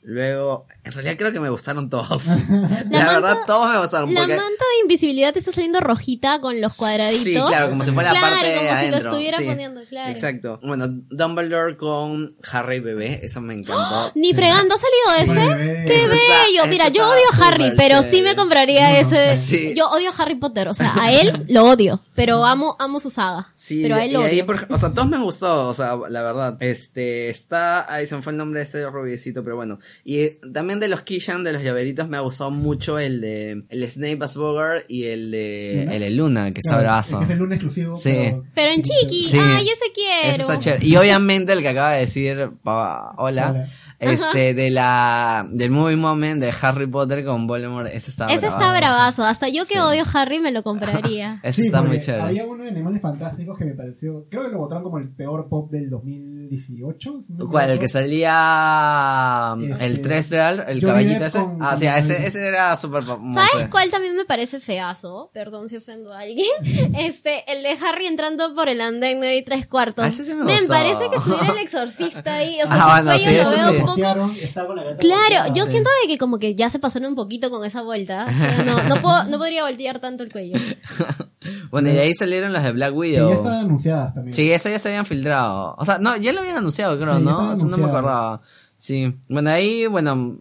Luego, en realidad creo que me gustaron todos. *laughs* la manta- verdad, todos me gustaron. La porque- manta de invisibilidad está saliendo rojita con los cuadraditos. Sí, claro, como si fuera Claro, parte de como si lo estuviera sí. poniendo, claro. Exacto. Bueno, Dumbledore con Harry bebé, eso me encantó. Ni fregando ha salido ese. bebé. ¡Qué Eso bello! Mira, yo odio a Harry, pero sí me compraría ese. Sí. Yo odio a Harry Potter, o sea, a él *laughs* lo odio, pero amo, amo su saga. Sí, pero a él y lo ahí, odio. por- o sea, todos me han gustado, o sea, la verdad. Este, está, ahí se me fue el nombre de este rubiecito, pero bueno. Y eh, también de los Kishan, de los llaveritos, me ha gustado mucho el de, el Snape as Bogart y el de, ¿Luna? el de Luna, que está Claro, bravazo. es que es el lunes exclusivo. Sí. Pero en chiqui, Sí. ay, ese quiero. Eso está chévere. Y obviamente el que acaba de decir, pa- hola, Hola. Este, de la, del movie moment de Harry Potter con Voldemort, ese está Ese está bravazo. Hasta yo que odio a Harry me lo compraría. *laughs* Ese Sí, está muy chévere. Había uno de Animales Fantásticos que me pareció. Creo que lo votaron como el peor pop del 2018. si no me ¿Cuál? El que salía Este, el 3 real, el caballito ese. con- ah, sí, ese, ese era súper famoso. ¿Sabes cuál también me parece feazo? Perdón si ofendo a alguien. *laughs* Este, el de Harry entrando por el andén 9 y tres cuartos. Ah, ese sí me gustó. parece que estuviera el *laughs* exorcista ahí. O sea, Ah, bueno, sí, lo eso veo sí. Poco con la cabeza Claro, volteada. yo Sí. siento de que como que ya se pasaron un poquito con esa vuelta. No, no, puedo, no podría voltear tanto el cuello. *laughs* Bueno, y de ahí salieron los de Black Sí, Widow. ya estaban anunciadas también. Sí, eso ya se habían filtrado. O sea, no, ya lo habían anunciado, creo, Sí, ya ¿no? estaba Eso no me acordaba. Sí. Bueno, ahí, bueno.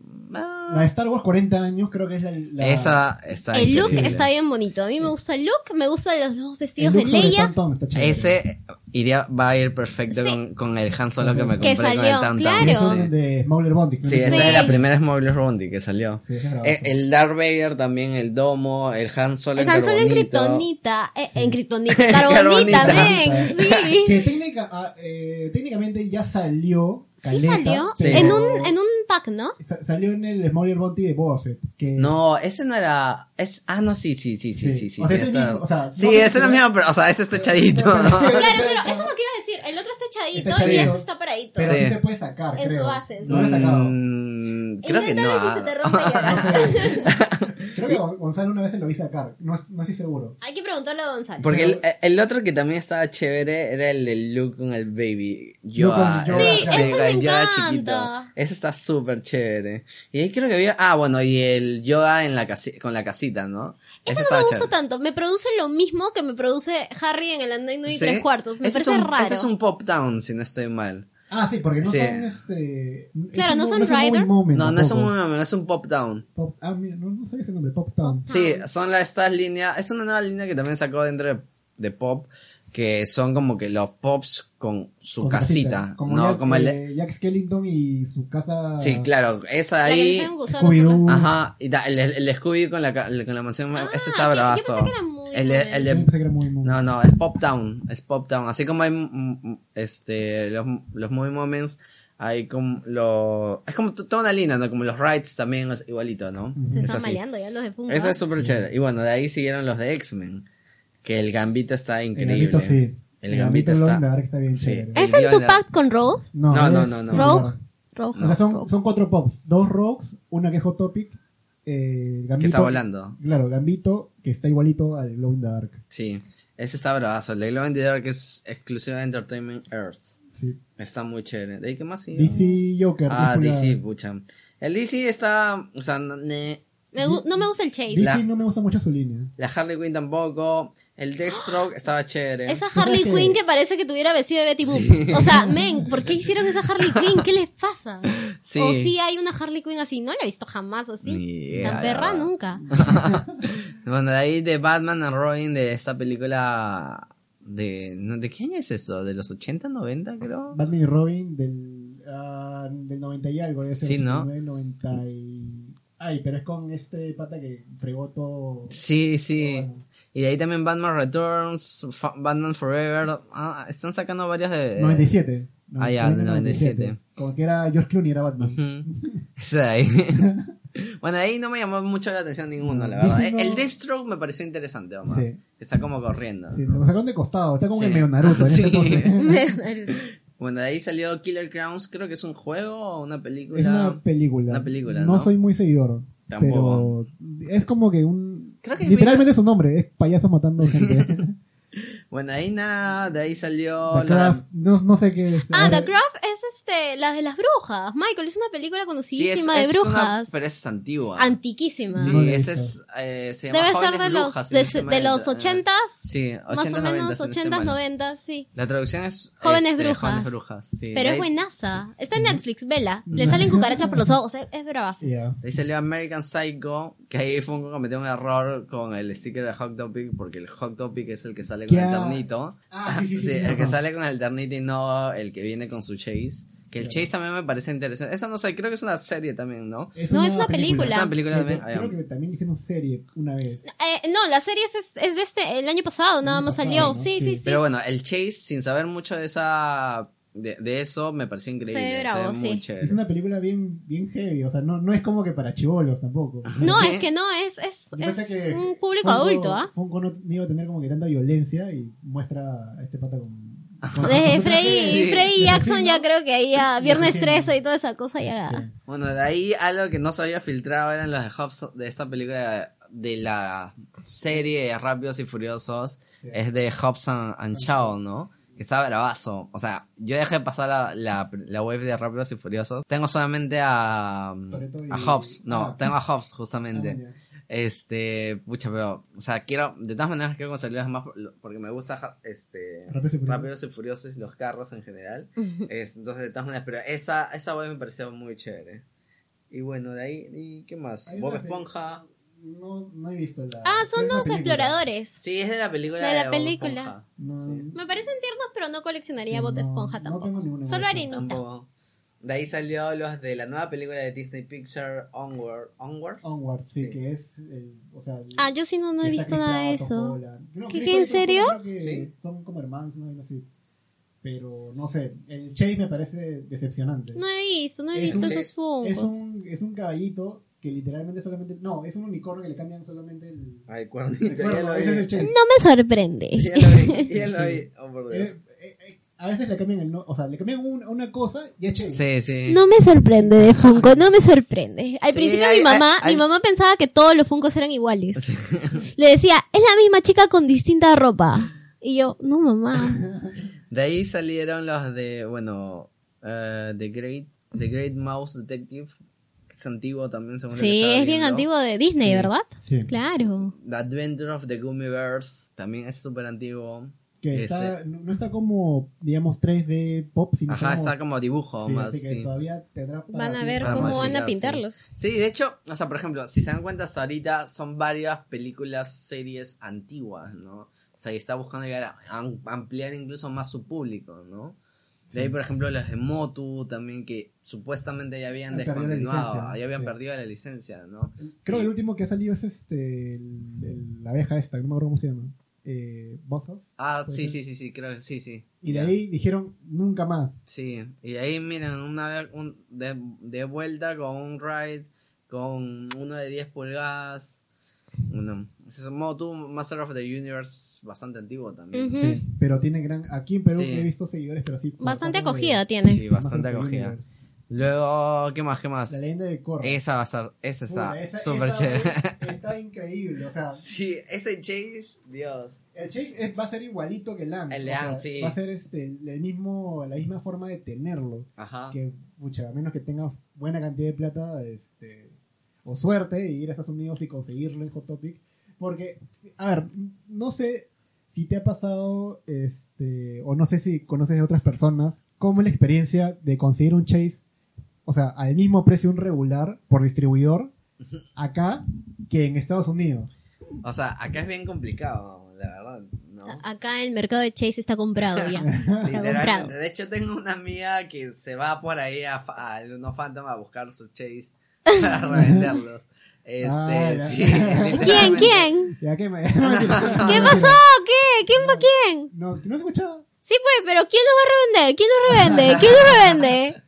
La de Star Wars 40 años creo que es la. la- esa está El look increíble. está bien bonito. A mí me gusta el look, me gustan los dos el vestidos look de Leia. Ese, iría, va a ir perfecto Sí. con, con el Han Solo que me Que compré con salió, el Tam Tam. claro. Son de Smuggler Bondi. Sí, esa Sí. es la primera Smuggler Bondi que salió. Sí, es Eh, el Darth Vader también, el domo, el Han Solo El en Han Solo en carbonito. Kriptonita. Eh, en Kriptonita. *laughs* Carbonita, Carbonita. men. *laughs* Sí. Que técnica, ah, eh, técnicamente ya salió. Sí Caleta, salió. Sí. En, pero un, en un pack, ¿no? sa- Salió en el Smuggler Bounty de Boba Fett. Que No, ese no era. Es, ah, no, sí, sí, sí, sí, Sí. sí. sí, O sea, sí, es el está- mismo, o sea, sí, no- ese es el mismo, pero, o sea, ese está *laughs* echadito. ¿no? Claro, claro, *laughs* eso es lo que iba a decir. El otro y este está paradito. Pero Sí. sí se puede sacar, En su base, en su No lo he sacado. Mm, creo que no. Inténtalo si se te rompe ya. *laughs* No sé. *laughs* Creo que Gon- Gonzalo una vez se lo vi sacar. No, no estoy seguro. Hay que preguntarle a Gonzalo. Porque el, el otro que también estaba chévere era el de Luke con el baby. Yoda. Sí, ese con me Yoda encanta. chiquito. Ese está súper chévere. Y ahí creo que había. Ah, bueno, y el Yoda en la casi, con la casita, ¿no? Ese no me gusta chévere. tanto. Me produce lo mismo que me produce Harry en el Android 9 y ¿Sí? 3 cuartos. Me ese parece es un, raro. Ese es un pop down, si no estoy mal. Ah, sí, porque no Sí. son este. Claro, es no son es un movie Rider. moment No, no es un moment, es un pop down. Pop, ah, mira, no, no sabía ese nombre, Pop Town. Sí, son las estas líneas, es una nueva línea que también sacó dentro de, de pop, que son como que los pops con su Con casita, Como, no Jack, como el de- eh, Jack Skellington y su casa. Sí, claro, esa ahí, Scooby-Doo. ajá, y da- el, el Scooby con la, ca- con la mansión, Ah, ese está yo bravazo. pensé que era muy el, de, el Yo de- pensé que era muy, muy- no, no, es pop down, es pop down, así como hay este, los, los movie moments, hay como lo, es como toda una línea, ¿no? Como los rides también es igualito, ¿no? Se Es están así. maleando ya los de Funko. Esa es súper chévere. Y bueno, de ahí siguieron los de X-Men. Que el Gambito está El increíble. Gambito sí. El El Gambito está. the Dark está bien Sí. chévere. ¿Es el en tu Yoda- pack con Rose? No, No, no, no, no. Rogue. Rogue. O sea, son, Rogue. son cuatro pops. Dos Rogues, una que es Hot Topic. Eh, Gambito, Que está volando. Claro, Gambito, que está igualito al Glow in the Dark. Sí. Ese está bravazo. El de Glow in the Dark es exclusivo de Entertainment Earth. Sí. Está muy chévere. ¿De ahí qué más? DC Joker. Ah, que fue la- DC, pucha. El DC está. O sea, ne- Me no me gusta el Chase. DC La- no me gusta mucho su línea. la Harley Quinn tampoco. El Deathstroke estaba chévere. Esa Harley *laughs* Quinn que parece que tuviera vestido de Betty Boop. Sí. O sea, men, ¿por qué hicieron esa Harley Quinn? ¿Qué les pasa? Sí. O si hay una Harley Quinn así. No la he visto jamás así. Idea, Tan perra nunca. *laughs* Bueno, de ahí de Batman and Robin, de esta película. De, no, ¿De qué año es eso? ¿De los 80, 90, creo? Batman y Robin del, ah, del 90 y algo. Ser Sí, ¿no? 89, 90 y... Ay, pero es con este pata que fregó todo. Sí, sí. Bueno. Y de ahí también Batman Returns, Fa- Batman Forever. Ah, están sacando varios de. 97. Ah, ya, del 97. Como que era George Clooney, era Batman. *laughs* Ahí. *laughs* bueno, de ahí no me llamó mucho la atención ninguno, la No, verdad. DC no- El Deathstroke me pareció interesante, vamos. Sí. Está como corriendo. Sí, lo sacaron de costado. Está como Sí. en medio Naruto en *laughs* Sí. ese pose. Bueno, de ahí salió Killer Crowns, creo que es un juego o una película. Es una película. Una película, No ¿no? soy muy seguidor. Tampoco. Pero es como que un. Creo que literalmente su nombre es payaso matando gente. *laughs* Bueno, de ahí nada, de ahí salió The la- Craft, no, no sé qué es. Ah, The Craft es este, la de las brujas. Michael, es una película Sí, es, conocidísima de es una- brujas. pero esa es antigua. Antiquísima. Sí, No es, eh, se llama Debe Jóvenes ser de los, Brujas, si de, no de mal. los ochentas. Sí, 80, más o 90, menos si no estoy 80, mal. 90, sí. La traducción es Jóvenes este, Brujas. Jóvenes Brujas, sí. Pero De es buenaza. Está en Netflix, vela. Le salen cucarachas por los ojos. Es, es bravazo. *laughs* De ahí salió American Psycho, que ahí Funko cometió un error con el sticker de Hot Topic, porque el Hot Topic es el que sale con el ternito. Ah, sí, sí, *laughs* sí. Sí, tienes el que sale con el ternito y no el que viene con su chase. Que el chase también me parece interesante. Eso no sé, creo que es una serie también, ¿no? No, es una película. Es una película Sí, también. Creo que también hicieron serie una vez. Eh, no, la serie es, es de este, el año pasado, nada más pasado, salió. ¿no? Sí, Sí. sí, sí. Pero bueno, el chase, sin saber mucho de esa. De, de eso, me pareció increíble. Se ve bravo, se ve muy sí. chévere. Es una película bien, bien heavy, o sea, no, no es como que para chivolos tampoco. No, Sí. es que no, es, es, es que un público Funko- adulto, ¿ah? Funko no, iba a tener como que tanta violencia y muestra a este pata con... con- Desde Freddy, Sí. Freddy Jackson ya creo que ahí ya Viernes asesino. 13 y toda esa cosa ya... Sí. Bueno, de ahí algo que no se había filtrado eran los de Hobbs de esta película de la serie Rápidos y Furiosos. Sí. Es de Hobbs and, and Shaw, ¿no? Que estaba bravazo. O sea, yo dejé pasar la, la, la web de Rápidos y Furiosos. Tengo solamente a, Toretto y- a Hobbs. No, Ah. tengo a Hobbs justamente. Ah. Este, pucha, pero, o sea, quiero, de todas maneras quiero conseguirlas más porque me gusta, este, Rápidos y Furiosos. Rápidos y Furiosos los carros en general. *laughs* Es- entonces, de todas maneras, pero esa, esa web me pareció muy chévere. Y bueno, de ahí, ¿y qué más? Hay Bob que- Esponja. No, no he visto la. Ah, son es los exploradores. Sí, es de la película De la película. No, Sí. Me parecen tiernos, pero no coleccionaría Sí, no, Esponja no tampoco. tengo Solo Bob arenita. Tampoco. De ahí salió los de la nueva película de Disney Picture Onward. Onward. Onward, sí, Sí. que es. el- o sea, el- Ah, yo sí no, no he visto nada de eso. No, ¿Qué, en serio? Que Sí. Son como hermanos, una vaina así. Pero no sé, el Chase me parece decepcionante. No he visto, no he Es visto un- esos Es fungos. un, es un caballito que literalmente solamente. No, es un unicornio que le cambian solamente el. Ay, el cuernito, ya cuerno, lo vi. ese es el Chase. No me sorprende. *laughs* Ya lo vi, ya lo Sí. vi. Oh, por Dios. Eh, eh, eh, a veces le cambian el no, o sea, le cambian un- una cosa y es Chase. Sí, sí. No me sorprende de Funko, no me sorprende. Al Sí, principio hay- mi mamá, hay- mi mamá pensaba que todos los Funkos eran iguales. *laughs* Le decía, es la misma chica con distinta ropa. Y yo, no mamá. *laughs* De ahí salieron los de, bueno, eh, The Great The Great Mouse Detective, es antiguo también, según lo que Sí, es bien viendo. antiguo de Disney, Sí. ¿verdad? Sí. Claro. The Adventure of the Gummiverse, también es súper antiguo. Que está, no no está como, digamos, 3D pop, sino Ajá, como, está como dibujo sí, más. así que sí. todavía tendrá para Van a ver para cómo van a sí. pintarlos. Sí, de hecho, o sea, por ejemplo, si se dan cuenta hasta ahorita son varias películas, series antiguas, ¿no? O sea, y está buscando llegar a am- ampliar incluso más su público, ¿no? De ahí, por ejemplo, las de Motu también que supuestamente ya habían descontinuado, ya habían sí. perdido la licencia, ¿no? Creo que el último que ha salido es este, el- el- la abeja esta, no me acuerdo cómo se llama. Eh, Boss Off. Ah, sí, ser. sí, sí, sí, creo que sí, sí. Y de Ya. ahí dijeron nunca más. Sí, y de ahí miren, una vez un, de, de vuelta con un ride, con uno de 10 pulgadas. Uno, ese es Motu Master of the Universe, bastante antiguo también. Sí, pero tiene gran. Aquí en Perú Sí. he visto seguidores, pero sí. Bastante de- acogida tiene. Sí, bastante acogida. Luego, ¿qué más? ¿Qué más? La leyenda de Korra. Esa va a estar, esa está Puta, esa- súper esa, chévere. Está *laughs* increíble. O sea, Sí, ese Chase, Dios. el Chase es- va a ser igualito que el Lang. El Lang, sea, sí. Va a ser este, el mismo, la misma forma de tenerlo. Ajá. Que, mucha, a menos que tengas buena cantidad de plata, este, o suerte, y ir a Estados Unidos y conseguirlo en Hot Topic. Porque, a ver, no sé si te ha pasado, este, o no sé si conoces de otras personas, cómo es la experiencia de conseguir un Chase, o sea, al mismo precio un regular por distribuidor, acá, que en Estados Unidos. O sea, acá es bien complicado, la verdad, ¿no? Acá el mercado de Chase está comprado ya. *laughs* Está comprado. Literalmente. De hecho, tengo una amiga que se va por ahí a, a Luno Phantom a buscar su Chase para *laughs* revenderlos. Este, Ah, sí. *laughs* ¿Quién? ¿Quién? Ya que me- ¿Qué pasó? ¿Qué? ¿Quién va quién? No, no he escuchado. Sí, pues, pero ¿quién los va a revender? ¿Quién los revende? ¿Quién los revende?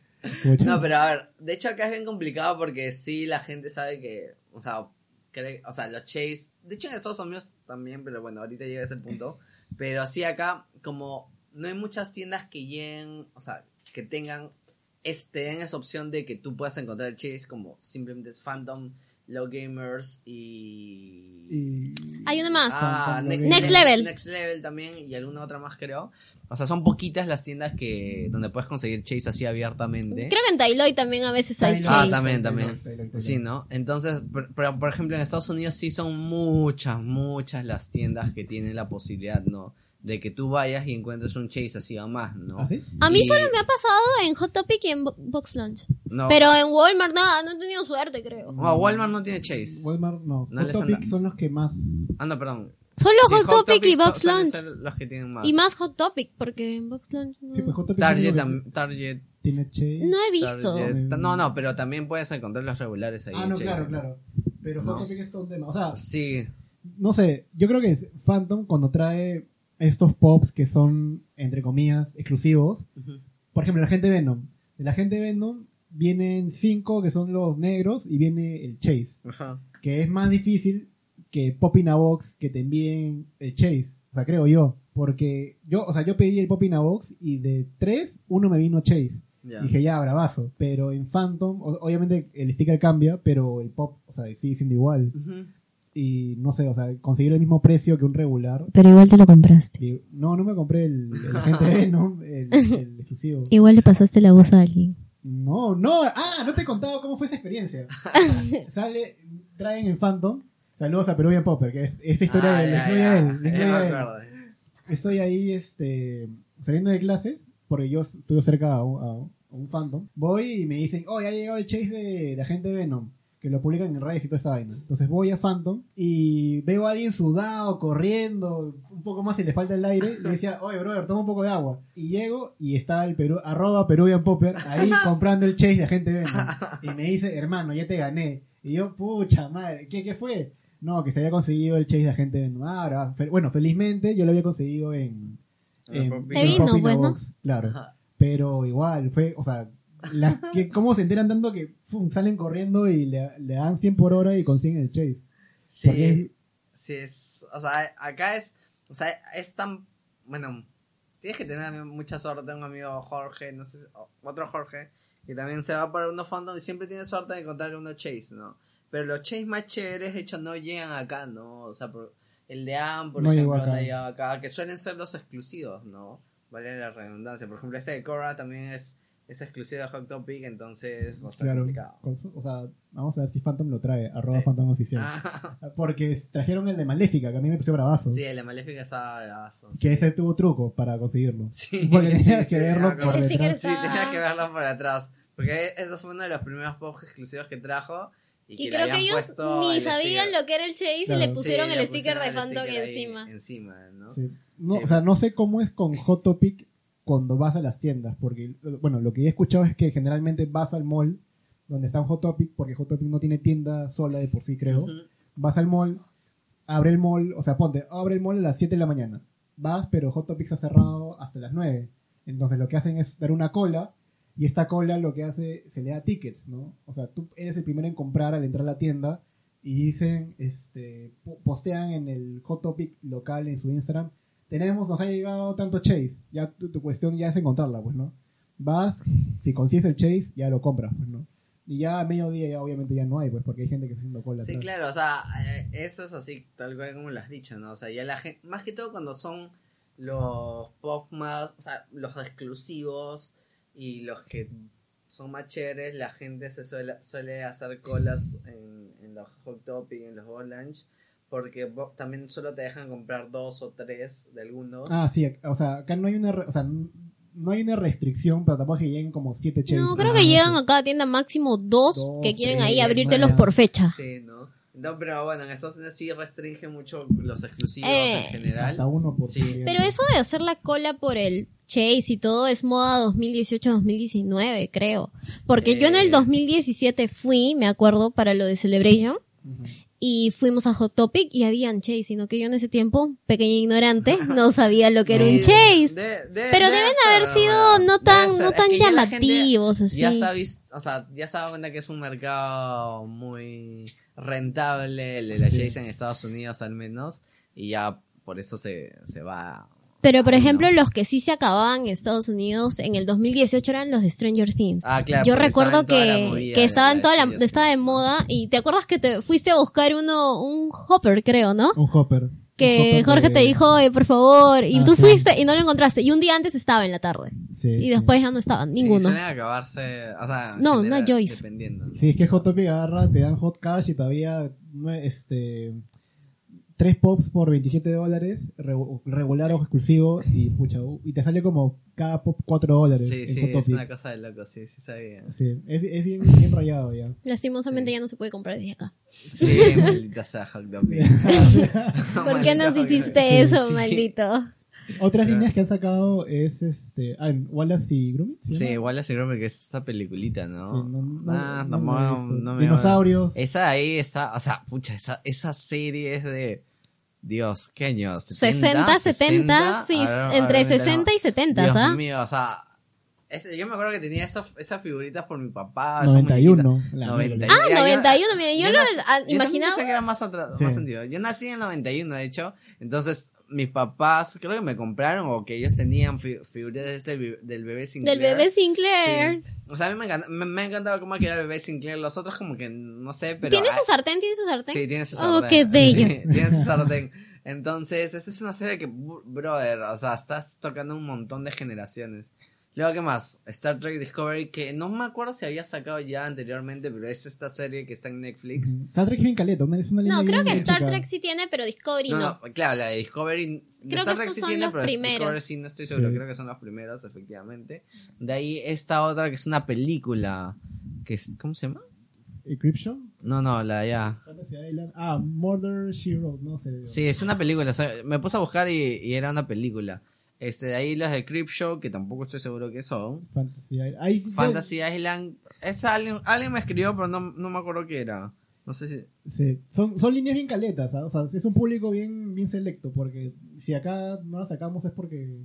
No, pero a ver, de hecho acá es bien complicado porque sí la gente sabe que, o sea, cree, o sea, los Chase, de hecho en Estados Unidos también, pero bueno, ahorita llega a ese punto, pero sí acá como no hay muchas tiendas que lleguen, o sea, que tengan este den esa opción de que tú puedas encontrar el Chase como simplemente es Phantom, Low Gamers y Y- Hay una más. Ah, Next. Level. Next Level también y alguna otra más creo. O sea, son poquitas las tiendas que donde puedes conseguir Chase así abiertamente. Creo que en Tailoy también a veces hay. Ah, Chase. también, Taylor, también. Taylor. Sí, ¿no? Entonces, pero, por ejemplo, en Estados Unidos sí son muchas, muchas las tiendas que tienen la posibilidad, ¿no? De que tú vayas y encuentres un Chase así o más, ¿no? ¿Ah, sí? A mí Y- solo me ha pasado en Hot Topic y en Bo- Box Lunch. No, Pero en Walmart nada, no he tenido suerte, creo. no, Walmart no tiene Chase. Walmart no. No Hot les Topic anda. son los que más. Ah, no, perdón. Solo Sí, Hot, Topic, y so- Box Lunch. ser los que tienen más. Y más Hot Topic, porque en Box Lunch no. Sí, pues Hot Topic Target, Target, tiene Chase. No he visto. Target- No, no, pero también puedes encontrar los regulares ahí. Ah, en no, Chase, claro, ¿no? claro. Pero Hot No. Topic es todo un tema. O sea, Sí, no sé, yo creo que Phantom cuando trae estos pops que son, entre comillas, exclusivos. Ujú. Por ejemplo, la gente Venom. De la gente Venom vienen cinco que son los negros y viene el Chase. Ajá. Que es más difícil que Pop in a Box que te envíen el Chase. O sea, creo yo. Porque yo, o sea, yo pedí el Pop in a Box y de tres, uno me vino Chase. Ya. Dije, ya, bravazo. Pero en Phantom, o- obviamente el sticker cambia, pero el pop, o sea, sigue siendo igual. Y no sé, o sea, conseguir el mismo precio que un regular. Pero igual te lo compraste. Y- no, no me compré el, el agente Venom, el, *laughs* el exclusivo. Igual le pasaste la voz a alguien. No, no, ah, no te he contado cómo fue esa experiencia. *laughs* Sale, traen el Phantom. Saludos a Peruvian Popper, que es esa historia Ah, de ya, ya. él, Ya él. Estoy ahí, este, saliendo de clases, porque yo estuve cerca a un, a un Phantom. Voy y me dicen, oh, ya llegó el chase de, de Agente Venom. que lo publican en redes y toda esa vaina. Entonces voy a Phantom y veo a alguien sudado, corriendo, un poco más y le falta el aire. Y decía, oye, brother, toma un poco de agua. Y llego y está el Perú, arroba Peruvian Popper ahí *laughs* comprando el chase de gente Venom. Y me dice, hermano, ya te gané. Y yo, pucha madre, ¿qué, qué fue? No, que se había conseguido el chase de agente ahora, fe- bueno, felizmente yo lo había conseguido en... En Pop Te vino, Pop in a pues, ¿no? Box, Claro. Pero igual, fue, o sea, las *laughs* que, ¿cómo se enteran tanto que fum, salen corriendo y le, le dan 100 por hora y consiguen el chase? Porque Sí, sí, es, o sea, acá es, o sea, es tan, bueno, tienes que tener mucha suerte, tengo un amigo Jorge, no sé, otro Jorge, que también se va para uno fandom y siempre tiene suerte de encontrar uno chase, ¿no? Pero los chase más chéveres, de hecho, no llegan acá, ¿no? O sea, por, el de Am, por No ejemplo, no acá. llega acá, que suelen ser los exclusivos, ¿no? Vale la redundancia. Por ejemplo, este de Korra también es, es exclusivo de Hot Topic, entonces va a estar Claro, complicado. o sea, vamos a ver si Phantom lo trae, arroba Sí. Phantom oficial. Ah, *laughs* Porque trajeron el de Maléfica, que a mí me pareció bravazo. sí, el de Maléfica estaba bravazo, sí. Que ese tuvo truco para conseguirlo. Sí, *laughs* Porque tenías sí, que verlo por detrás. Sí, está- tenía que verlo por atrás. Porque eso fue uno de los primeros pops exclusivos que trajo. Y, Y que le creo que ellos ni el sabían sticker. lo que era el chase Claro. y le pusieron Sí, el le sticker de pusieron Phantom encima. Encima, ¿no? Sí. No, Sí. O sea, no sé cómo es con Hot Topic cuando vas a las tiendas. Porque, bueno, lo que he escuchado es que generalmente vas al mall donde está un Hot Topic, porque Hot Topic no tiene tienda sola de por sí, creo. Vas al mall, abre el mall, o sea, ponte, abre el mall a las 7 de la mañana. Vas, pero Hot Topic está cerrado hasta las 9. Entonces lo que hacen es dar una cola y esta cola lo que hace, se le da tickets, ¿no? O sea, tú eres el primero en comprar al entrar a la tienda y dicen, este, po- postean en el Hot Topic local en su Instagram, tenemos, nos ha llegado tanto chase, ya tu, tu cuestión ya es encontrarla, pues, ¿no? Vas, si consigues el chase, ya lo compras, pues, ¿no? Y ya a mediodía ya obviamente ya no hay, pues, porque hay gente que está haciendo cola. Sí, atrás. claro, o sea, eh, eso es así, tal cual como lo has dicho, ¿no? O sea, ya la gente, más que todo cuando son los pop más, o sea, los exclusivos y los que son más chéveres, la gente se suele, suele hacer colas en, en los Hot Topic, en los Lunch, porque también solo te dejan comprar dos o tres de algunos. Ah, sí, o sea, acá no hay una, re- o sea, no hay una restricción, pero tampoco es que lleguen como siete chases. No, creo que llegan a cada tienda máximo dos, Dos, que quieren sí, ahí abrírtelos por fecha. Sí, ¿no? No, pero bueno, en Estados Unidos sí restringe mucho los exclusivos Eh. en general. Hasta uno por Sí. Pero eso de hacer la cola por el Chase y todo es moda 2018-2019, creo. Porque yo en el Eh. 2017 fui, me acuerdo, para lo de Celebration. Y fuimos a Hot Topic y habían Chase, sino que yo en ese tiempo, pequeña ignorante, *laughs* no sabía lo que era un Chase. de- de- Pero debe deben ser, haber sido bueno, no tan- no Es tan que llamativos, así. Ya sabes, o sea, ya cuenta que es un mercado muy rentable, el de la Sí. Chase en Estados Unidos al menos, y ya por eso se, se va. Pero, por ejemplo, no. los que sí se acababan en Estados Unidos en el 2018 eran los de Stranger Things. Ah, claro. Yo recuerdo que, que de estaba en la toda la, estaba de moda y te acuerdas que te fuiste a buscar uno, un hopper, creo, ¿no? Un hopper. Que Jorge te dijo, "Oye, por favor, y Ah, tú sí. fuiste y no lo encontraste. Y un día antes estaba en la tarde. Sí, Y sí. después ya no estaba, Sí, ninguno. suelen acabarse, o sea, No, no general, Joyce. Dependiendo. Sí, es que Hot Topic agarra, te dan hot cash y todavía este tres pops por 27 dólares, re- regular o exclusivo, y pucha, u- y te sale como cada pop 4 dólares Sí, en sí, Hot es Topic. una cosa de loco, sí, sí sabía. Sí, es, es bien, bien rayado ya. Lastimosamente Sí. ya no se puede comprar desde acá. Sí, *laughs* maldita sea Hot. *laughs* ¿Por qué nos hiciste eso. Sí. maldito? Otras Claro. líneas que han sacado es este ah, Wallace y Gromit. ¿se Sí, igual así creo que es esta peliculita, ¿no? Sí, no- no- Ah, no me- Dinosaurios. Esa ahí está, o sea, pucha, esa, esa serie es de. Dios, ¿qué años? 60, 70, sí, entre 60 y 70, Dios ¿ah? mío, o sea. ese- yo me acuerdo que tenía esas, esas figuritas por mi papá. esas 91. muñequitas. la 91. Ah, Ya, yo- 91, mira, yo lo nací- ah, también imaginaba. pensé que era más, atrás, Sí. más sentido. Yo nací en el 91, de hecho. Entonces, mis papás creo que me compraron o que ellos tenían fi- figuritas de este, del bebé Sinclair. Del bebé Sinclair. Sí. O sea, a mí me, encanta, me, me ha encantado cómo queda el bebé Sinclair. Los otros como que no sé, pero... ¿Tiene ah, su sartén? ¿Tiene su sartén? Sí, tiene su Oh, sartén. qué *laughs* bello. Sí, tiene su sartén. Entonces, esta es una serie que, br- brother, o sea, estás tocando un montón de generaciones. Luego, ¿qué más? Star Trek Discovery, que no me acuerdo si había sacado ya anteriormente, pero es esta serie que está en Netflix. Star Trek es bien caleta, es una línea No, creo que Star chica. Trek sí tiene, pero Discovery No, no. no, claro, la de Discovery. de Creo Star que Trek sí son tiene, los pero primeros. Discovery sí no estoy seguro. Sí. Creo que son los primeros, efectivamente. De ahí esta otra que es una película. que es, ¿Cómo se llama? Encryption, No, no, la ya. Ah, Murder She Wrote, no sé. Sí, es una película. o sea, me puse a buscar y, y era una película. Este, de ahí las de Creepshow, que tampoco estoy seguro que son. Fantasy Island. Fantasy Island. Esa alguien, alguien me escribió, pero no, no me acuerdo qué era. No sé si. Sí, son, son líneas bien caletas, o sea, es un público bien, bien selecto, porque si acá no la sacamos es porque,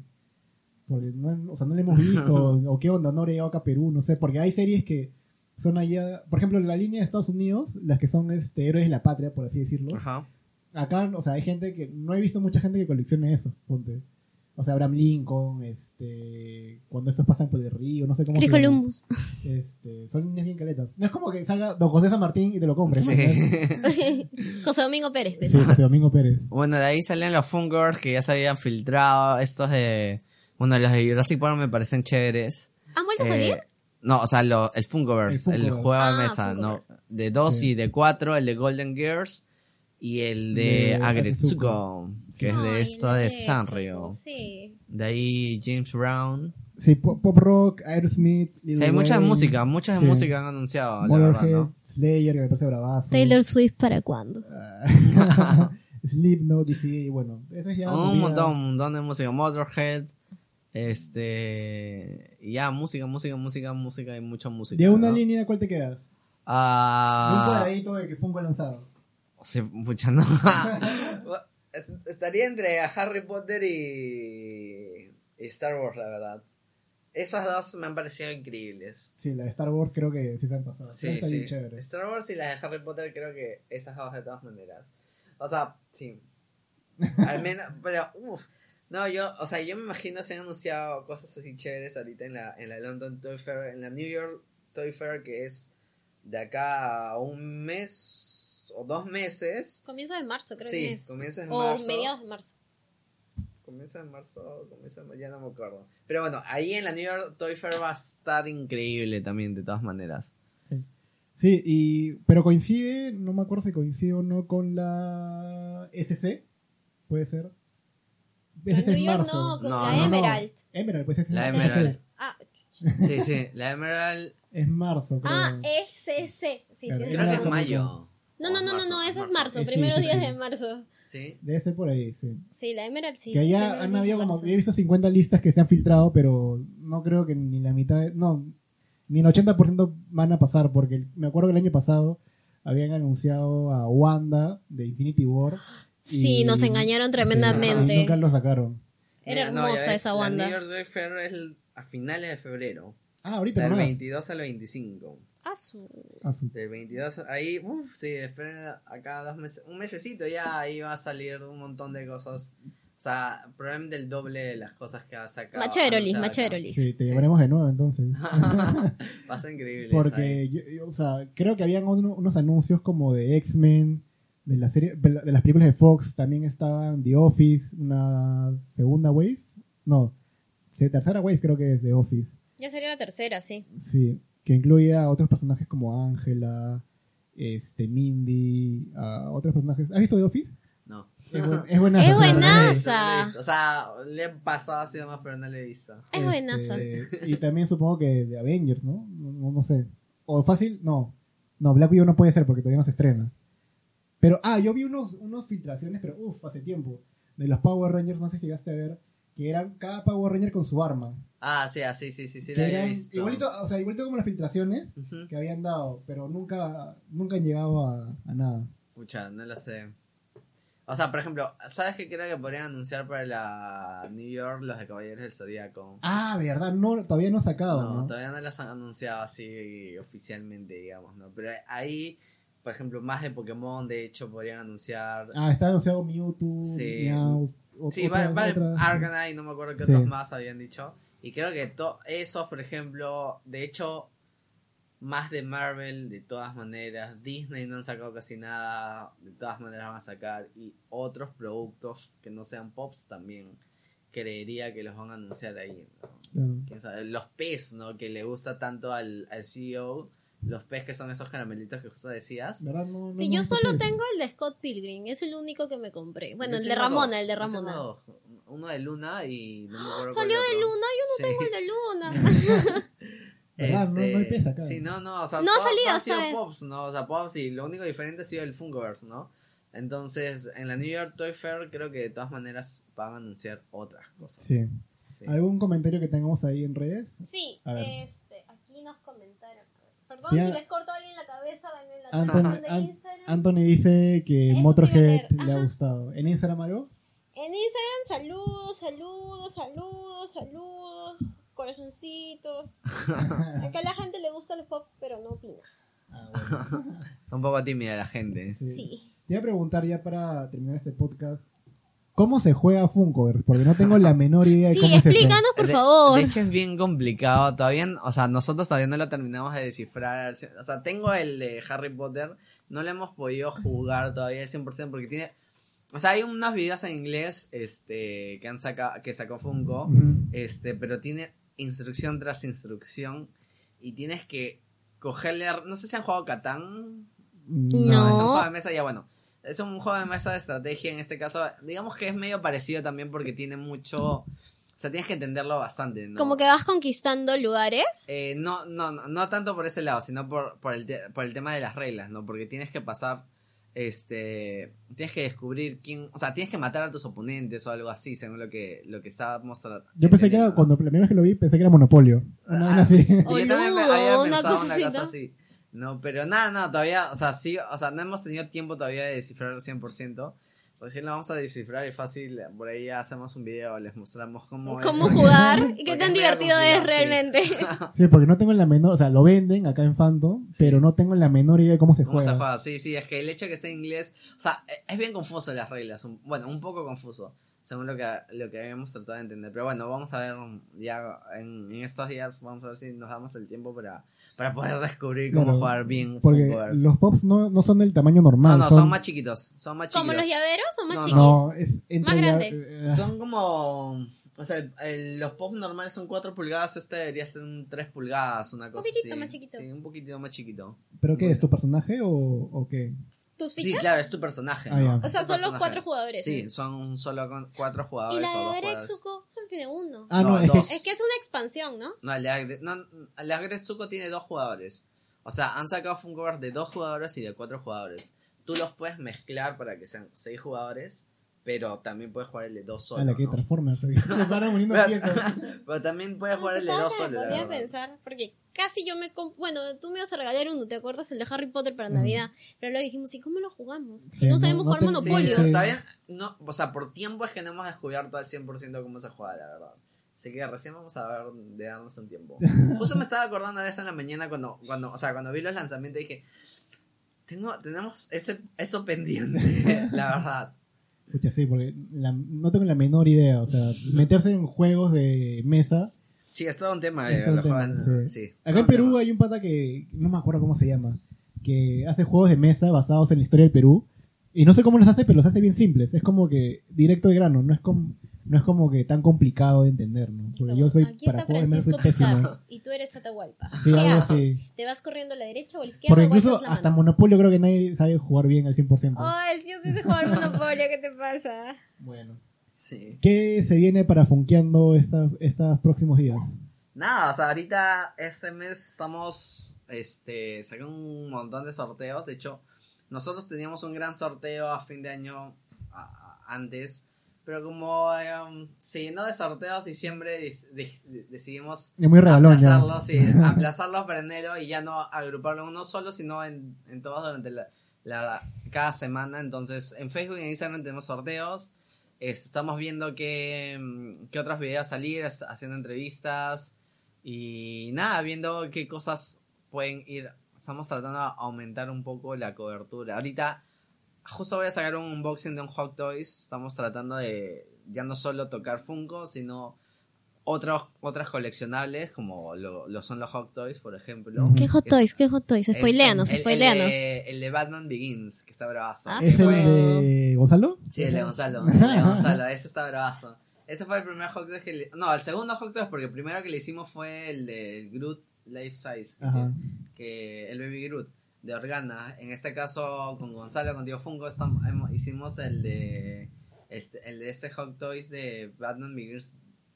porque no, o sea, no la hemos visto, *laughs* o qué onda, no habrá llegado acá a Perú, no sé, porque hay series que son allá, por ejemplo, la línea de Estados Unidos, las que son este, héroes de la patria, por así decirlo, Ajá. acá, o sea, hay gente que, no he visto mucha gente que coleccione eso, ponte. O sea, Abraham Lincoln, este, cuando estos pasan por el río, no sé cómo. Chris se. Columbus. Este, son líneas bien caletas. No es como que salga Don José San Martín y te lo compres. ¿no? Sí. *laughs* José Domingo Pérez. pues. Sí, José Domingo Pérez. Bueno, de ahí salen los Fungers que ya se habían filtrado. Estos de. Bueno, los de Jurassic Park me parecen chéveres. ¿Han vuelto a Eh, salir? no, o sea, lo- el Funkoverse, El juego de Ah, mesa, ¿no? De 2 Sí. y de 4, el de Golden Gears y el de, De Agretsuko, que es de no de Sanrio. Sí. De ahí James Brown. Sí, pop, pop rock, Aerosmith, Sí, hay muchas músicas, muchas sí. de música han anunciado, la verdad, Motorhead, ¿no? Slayer, que me parece bravazo. Taylor Swift para cuándo? *laughs* Slipknot, y sí, bueno, eso es ya... un movida- montón, un montón de música. Motorhead, este. Y ya, música, música, música, música y mucha música. De una ¿no? línea, ¿cuál te quedas? De un Ah. cuadradito de que Funko ha lanzado. Sí, pucha, no. *laughs* *laughs* Es- Estaría entre Harry Potter y, y Star Wars, la verdad. Esas dos me han parecido increíbles. Sí, la de Star Wars creo que sí se han pasado. Sí, está bien sí. chévere. Star Wars y las de Harry Potter creo que esas dos de todas maneras. O sea, sí. *laughs* Al menos, pero, uff. No, yo, o sea, yo me imagino se han anunciado cosas así chéveres ahorita en la, en la London Toy Fair, en la New York Toy Fair, que es de acá a un mes o dos meses. Comienzo de marzo, creo Sí, que es. comienza en O marzo. mediados de marzo. Comienza en marzo, comienza en- ya no me acuerdo. Pero bueno, ahí en la New York Toy Fair va a estar increíble también, de todas maneras. Sí, y, pero coincide, no me acuerdo si coincide o no con la SC, puede ser. La SC es New York marzo. no, con No, la no, no. Emerald. Emerald, pues es La Emerald. Ah, Sí, *laughs* sí, la Emerald Es marzo, creo. ah, ese, sí, Claro, creo que es mayo. No, no, no, no, marzo, no, es ese es marzo, Sí, primeros sí, días sí. de marzo. Sí. Debe ser por ahí, sí. Sí, la Emerald sí. que allá han habido como, marzo. he visto 50 listas que se han filtrado, pero no creo que ni la mitad, de- no, ni el 80% van a pasar, porque me acuerdo que el año pasado habían anunciado a Wanda de Infinity War. *gasps* Sí, y- nos engañaron tremendamente. y nunca lo sacaron. Era no, hermosa ves, esa La Wanda. New York Fair es el- a finales de febrero. Ah, ahorita Del nomás. 22 al 25. Ah, su- Ah, su- Del 22, ahí, uff, sí, esperen acá dos meses, un mesecito ya ahí va a salir un montón de cosas. O sea, probablemente el doble de las cosas que va a sacar. Macherolis. Macherolis. Sí, te Sí. llamaremos de nuevo entonces. Va a ser increíble. Porque, yo- yo, o sea, creo que habían uno- unos anuncios como de X-Men, de la serie, de la- de las películas de Fox, también estaban The Office, una segunda wave, no, sí, tercera wave creo que es The Office, Ya sería la tercera, sí. sí, que incluía a otros personajes como Ángela, este, Mindy, a otros personajes. ¿Has visto The Office? No. Es, buen- es buenaza. no. O sea, le he pasado así nomás, pero no le he visto. Es buenaza. Este, y también supongo que de Avengers, ¿no? No, no- no sé. O fácil, no. No, Black Widow no puede ser porque todavía no se estrena. Pero, ah, yo vi unos, unos filtraciones, pero uff, hace tiempo. De los Power Rangers, no sé si llegaste a ver. Que eran cada Power Ranger con su arma. Ah, sí, ah, sí, sí, sí, sí, la eran visto. igualito, o sea, igualito como las filtraciones que habían dado, pero nunca, nunca han llegado a, a nada. Pucha, no lo sé. O sea, por ejemplo, ¿sabes qué creo que podrían anunciar para la New York los de Caballeros del Zodíaco? Ah, verdad, no, todavía no ha sacado, No, ¿no? todavía no las han anunciado así oficialmente, digamos, ¿no? Pero ahí, por ejemplo, más de Pokémon, de hecho, podrían anunciar... Ah, está anunciado Mewtwo, Sí. O- sí, otra- Arcanine, no me acuerdo qué Sí. otros más habían dicho. Y creo que to- esos, por ejemplo, de hecho, más de Marvel, de todas maneras. Disney no han sacado casi nada, de todas maneras van a sacar. Y otros productos que no sean pops también creería que los van a anunciar ahí. ¿no? Claro. ¿Quién sabe? Los PES, ¿no? Que le gusta tanto al, al CEO. Los PES que son esos caramelitos que justo decías. ¿Verdad? No, no Sí, yo solo tengo el de Scott Pilgrim, es el único que me compré. Bueno, Yo el de Ramona, dos, el de yo tengo Ramona. dos. Uno de Luna y no me acuerdo cuál Salió de. Luna, yo no Sí. tengo el de Luna. *laughs* *laughs* ¿Verdad? No- no hay pez acá. Sí, no, no, o sea, No ha todo- salido todo ha esta sido vez. Pops, ¿no? O sea, Pops y lo único diferente ha sido el Funkoverse, ¿no? Entonces, en la New York Toy Fair creo que de todas maneras van a anunciar otras cosas. Sí. Sí. ¿Algún comentario que tengamos ahí en redes? Sí, este, aquí nos comentaron. Perdón Sí, si a- les corto a alguien la cabeza en la Anthony, transmisión de An- Instagram. Anthony dice que Eso Motorhead le ha gustado. ¿En Instagram algo? En Instagram, saludos, saludos, saludos, saludos, corazoncitos. *laughs* Acá a la gente le gustan los pops, pero no opina. Ah, bueno. *laughs* Un poco tímida la gente. Sí. Sí. Te iba a preguntar ya para terminar este podcast. ¿Cómo se juega Funkoverse? Porque no tengo la menor idea de Sí, cómo se juega. explícanos, por de, favor. De hecho es bien complicado, todavía, o sea, nosotros todavía no lo terminamos de descifrar. O sea, tengo el de Harry Potter, no lo hemos podido jugar todavía al 100% porque tiene... O sea, hay unos videos en inglés este, que, han sacado, que sacó Funko, este, pero tiene instrucción tras instrucción y tienes que cogerle... No sé si han jugado Catán. No. es un juego de mesa, ya bueno. Es un juego de mesa de estrategia, en este caso, digamos que es medio parecido también porque tiene mucho... O sea, tienes que entenderlo bastante, ¿no? Como que vas conquistando lugares. Eh, no, no, no, no tanto por ese lado, sino por, por, el, te- por el tema de las reglas, ¿no? Porque tienes que pasar, este, tienes que descubrir quién, o sea, tienes que matar a tus oponentes o algo así, según lo que, lo que estábamos tratando. Yo pensé que era, cuando la primera vez que lo vi, pensé que era Monopolio. Una vaina *laughs* así. Yo también había una pensado cosa una así, cosa así. No, pero nada, no, todavía, o sea, sí, o sea, no hemos tenido tiempo todavía de descifrar al 100%. Recién lo vamos a descifrar y fácil, por ahí ya hacemos un video, les mostramos cómo es, Cómo *laughs* porque- jugar y qué tan divertido es sí. realmente. *laughs* Sí, porque no tengo la menor, o sea, lo venden acá en Phantom, pero no tengo la menor idea de cómo se ¿Cómo juega. se juega? Sí, sí, es que el hecho de que esté en inglés, o sea, e- es bien confuso las reglas, un- bueno, un poco confuso, según lo que, lo que habíamos tratado de entender, pero bueno, vamos a ver ya en, en estos días, vamos a ver si nos damos el tiempo para, para poder descubrir cómo Claro, jugar bien Porque los pops no, no son del tamaño No, normal. no, son, más chiquitos, son más chiquitos. Como los llaveros o más No, chiquis. No, es entre Más ya- grande. eh, Son como, o sea, el- el- los pops normales son 4 pulgadas, este debería ser un 3 pulgadas, una cosa poquitito así. más chiquito. Sí, un poquito más chiquito. ¿Pero qué es? ¿Tu personaje o, o qué? ¿Tus Sí, claro, es tu personaje. Ah, O sea, son los cuatro jugadores. Sí, ¿no? son solo con cuatro Y jugadores la o dos de jugadores. Agretsuko solo tiene uno. Ah, no, No, es que dos. Es que es una expansión, ¿no? No, Agre- Agretsuko tiene dos jugadores. O sea, han sacado Funkoverse de dos jugadores y de cuatro jugadores. Tú los puedes mezclar para que sean seis jugadores, pero también puedes jugar el de dos a solo. la que ¿no? *laughs* Pero, *laughs* pero también puedes jugar el de dos solo. la verdad. pensar, porque casi yo me... Bueno, tú me ibas a regalar uno, ¿te acuerdas? El de Harry Potter para Navidad. Pero luego dijimos, ¿y cómo lo jugamos? Si Sí, no no- sabemos no jugar Monopolio. Sí, Sí. todavía no, o sea, por tiempo es que no hemos descubierto al 100% cómo se juega, la verdad. Así que recién vamos a ver de darnos un tiempo. *laughs* Justo me estaba acordando de eso en la mañana cuando, cuando, o sea, cuando vi los lanzamientos dije, tengo, tenemos ese, eso pendiente, *laughs* la verdad. Escucha, sí, porque la- no tengo la menor idea. O sea, meterse en juegos de mesa. Sí, es todo un tema. eh, todo tema, sí. sí, Acá en Perú tema. hay un pata que no me acuerdo cómo se llama. Que hace juegos de mesa basados en la historia del Perú. Y no sé cómo los hace, pero los hace bien simples. Es como que directo de grano. No es como, no es como que tan complicado de entender, ¿no? Porque yo soy Aquí para está juegos de mesa soy Francisco pésimo. Pizarro y tú eres Atahualpa. Sí, ¿Qué algo así. ¿Te vas corriendo a la derecha o a la izquierda Porque incluso la hasta mano? Monopolio creo que nadie sabe jugar bien al 100%. Ay, si yo sé jugar Monopolio, ¿qué te pasa? Bueno. Sí. ¿Qué se viene para Funkeando estos próximos días? Nada, o sea, ahorita este mes estamos este sacando un montón de sorteos. De hecho, nosotros teníamos un gran sorteo a fin de año a- antes, pero como em, se llenó de sorteos diciembre, dis- de- decidimos muy regalón ya. aplazarlo, sí, *laughs* aplazarlos para enero y ya no agruparlo en uno solo, sino en, en todos durante la, la- cada semana. Entonces, en Facebook y en Instagram tenemos sorteos. Es- Estamos viendo qué, mm, qué otros videos salir, haciendo entrevistas y nada, viendo qué cosas pueden ir. Estamos tratando de aumentar un poco la cobertura. Ahorita, justo voy a sacar un unboxing de un Hot Toys. Estamos tratando de ya no solo tocar Funko, sino otros, otras coleccionables, como lo, lo son los Hot Toys, por ejemplo. ¿Qué Hot Es- Toys? ¿Qué Hot Toys? Spoileanos, el- el spoileanos. de- El, de Batman Begins, que está bravazo. Ah, ¿Es de Gonzalo? Sí, el de Gonzalo. El de *laughs* Gonzalo, ese está bravazo. Ese fue el primer Hot Toys que le... No, el segundo Hot Toys, porque el primero que le hicimos fue el de Groot Life Size, que, el Baby Groot de Organa. En este caso, con Gonzalo, con Tío Funko, estam- hemos- hicimos el de este, el de este Hot Toys de Batman Begins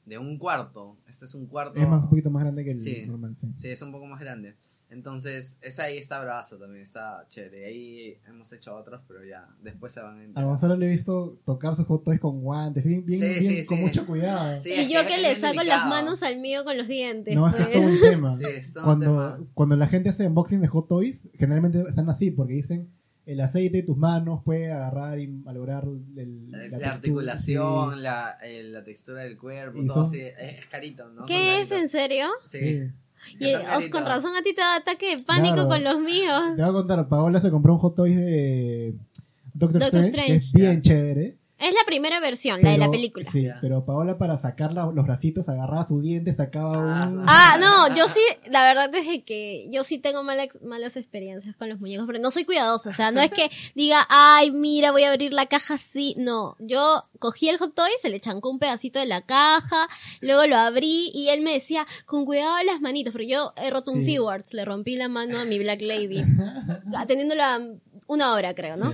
de un cuarto. Este es un cuarto. Es más, un poquito más grande que el Sí. normal, sí. Sí, es un poco más grande. Entonces, esa ahí está bravazo también, está chévere. Ahí hemos hecho otros, pero ya, después se van a A. Gonzalo le he visto tocar sus hot toys con guantes, bien, bien, Sí, bien, sí, con sí. mucho cuidado. Sí, y yo es que le saco las delicado. manos al mío con los dientes. No, es que pues. es todo un tema. Sí, es todo un cuando, tema. cuando la gente hace unboxing de hot toys, generalmente están así, porque dicen el aceite de tus manos puede agarrar y malograr el- La, articulación, sí, la, eh, la textura del cuerpo, todo son- así. Es, carito, ¿no? ¿Qué es? ¿En serio? Sí. sí. Y, os- con razón a ti te da ataque de pánico Claro. con los míos. Te voy a contar, Paola se compró un hot toy de Doctor, Doctor Strange, que es Strange. bien chévere. Es la primera versión, la de la película. Sí, pero Paola para sacar la- los bracitos agarraba su diente, sacaba Ah, un... Ah, no, yo sí, la verdad es que yo sí tengo mala- malas experiencias con los muñecos, pero no soy cuidadosa, o sea, no es que *laughs* diga, ay, mira, voy a abrir la caja así, no, yo cogí el hot toy, se le chancó un pedacito de la caja, luego lo abrí y él me decía, con cuidado las manitos, pero yo he roto un Sí. Figuarts, le rompí la mano a mi Black Lady, *laughs* atendiéndola una hora creo, ¿no?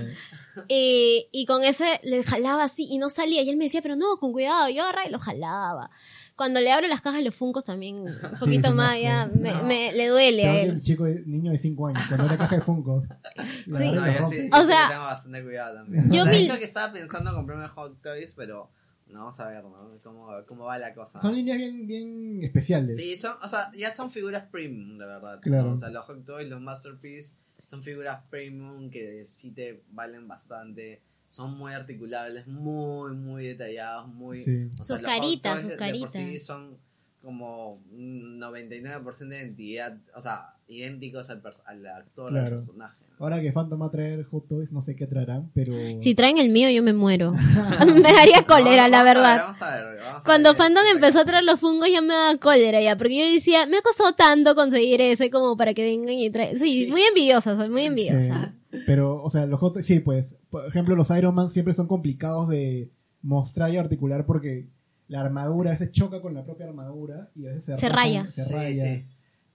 Sí. Eh, y con ese le jalaba así y no salía. Y él me decía, pero no, con cuidado. Yo agarraba y lo jalaba. Cuando le abro las cajas de los funcos también, un *laughs* poquito son más, ya me, No. me- le duele a él. el chico, de- niño de 5 años, cuando era caja de Funkos. *laughs* La Sí. y No, yo sí, O yo sí sea, le tengo bastante cuidado también. yo o sea, vi- De hecho que estaba pensando en comprarme Hot Toys, pero no, vamos a ver, ¿no? ¿Cómo, cómo va la cosa? Son líneas bien, bien especiales. Sí, son, o sea, ya son figuras premium, la verdad. ¿no? Claro. O sea, los Hot Toys, los Masterpiece, son figuras premium que sí te valen bastante. Son muy articulables, muy, muy detallados, muy... Sí. o sea, Sus caritas, sus por sí caritas. son como un 99% de identidad, o sea, idénticos al, al actor, al personaje. Ahora que Phantom va a traer hot toys, no sé qué traerán, pero... Si traen el mío, yo me muero. *laughs* *laughs* me daría cólera, la vamos a ver, verdad. vamos a ver, vamos a Cuando ver, Fandom sí, empezó a traer los fungos ya me daba cólera ya, porque yo decía, me ha costado tanto conseguir ese como para que vengan y traigan. Sí, Sí. muy envidiosa, soy muy Sí. envidiosa. Pero, o sea, los hot toys, sí, pues, por ejemplo, los Iron Man siempre son complicados de mostrar y articular porque la armadura a veces choca con la propia armadura y a veces se, Se raya. Se Sí, raya. sí.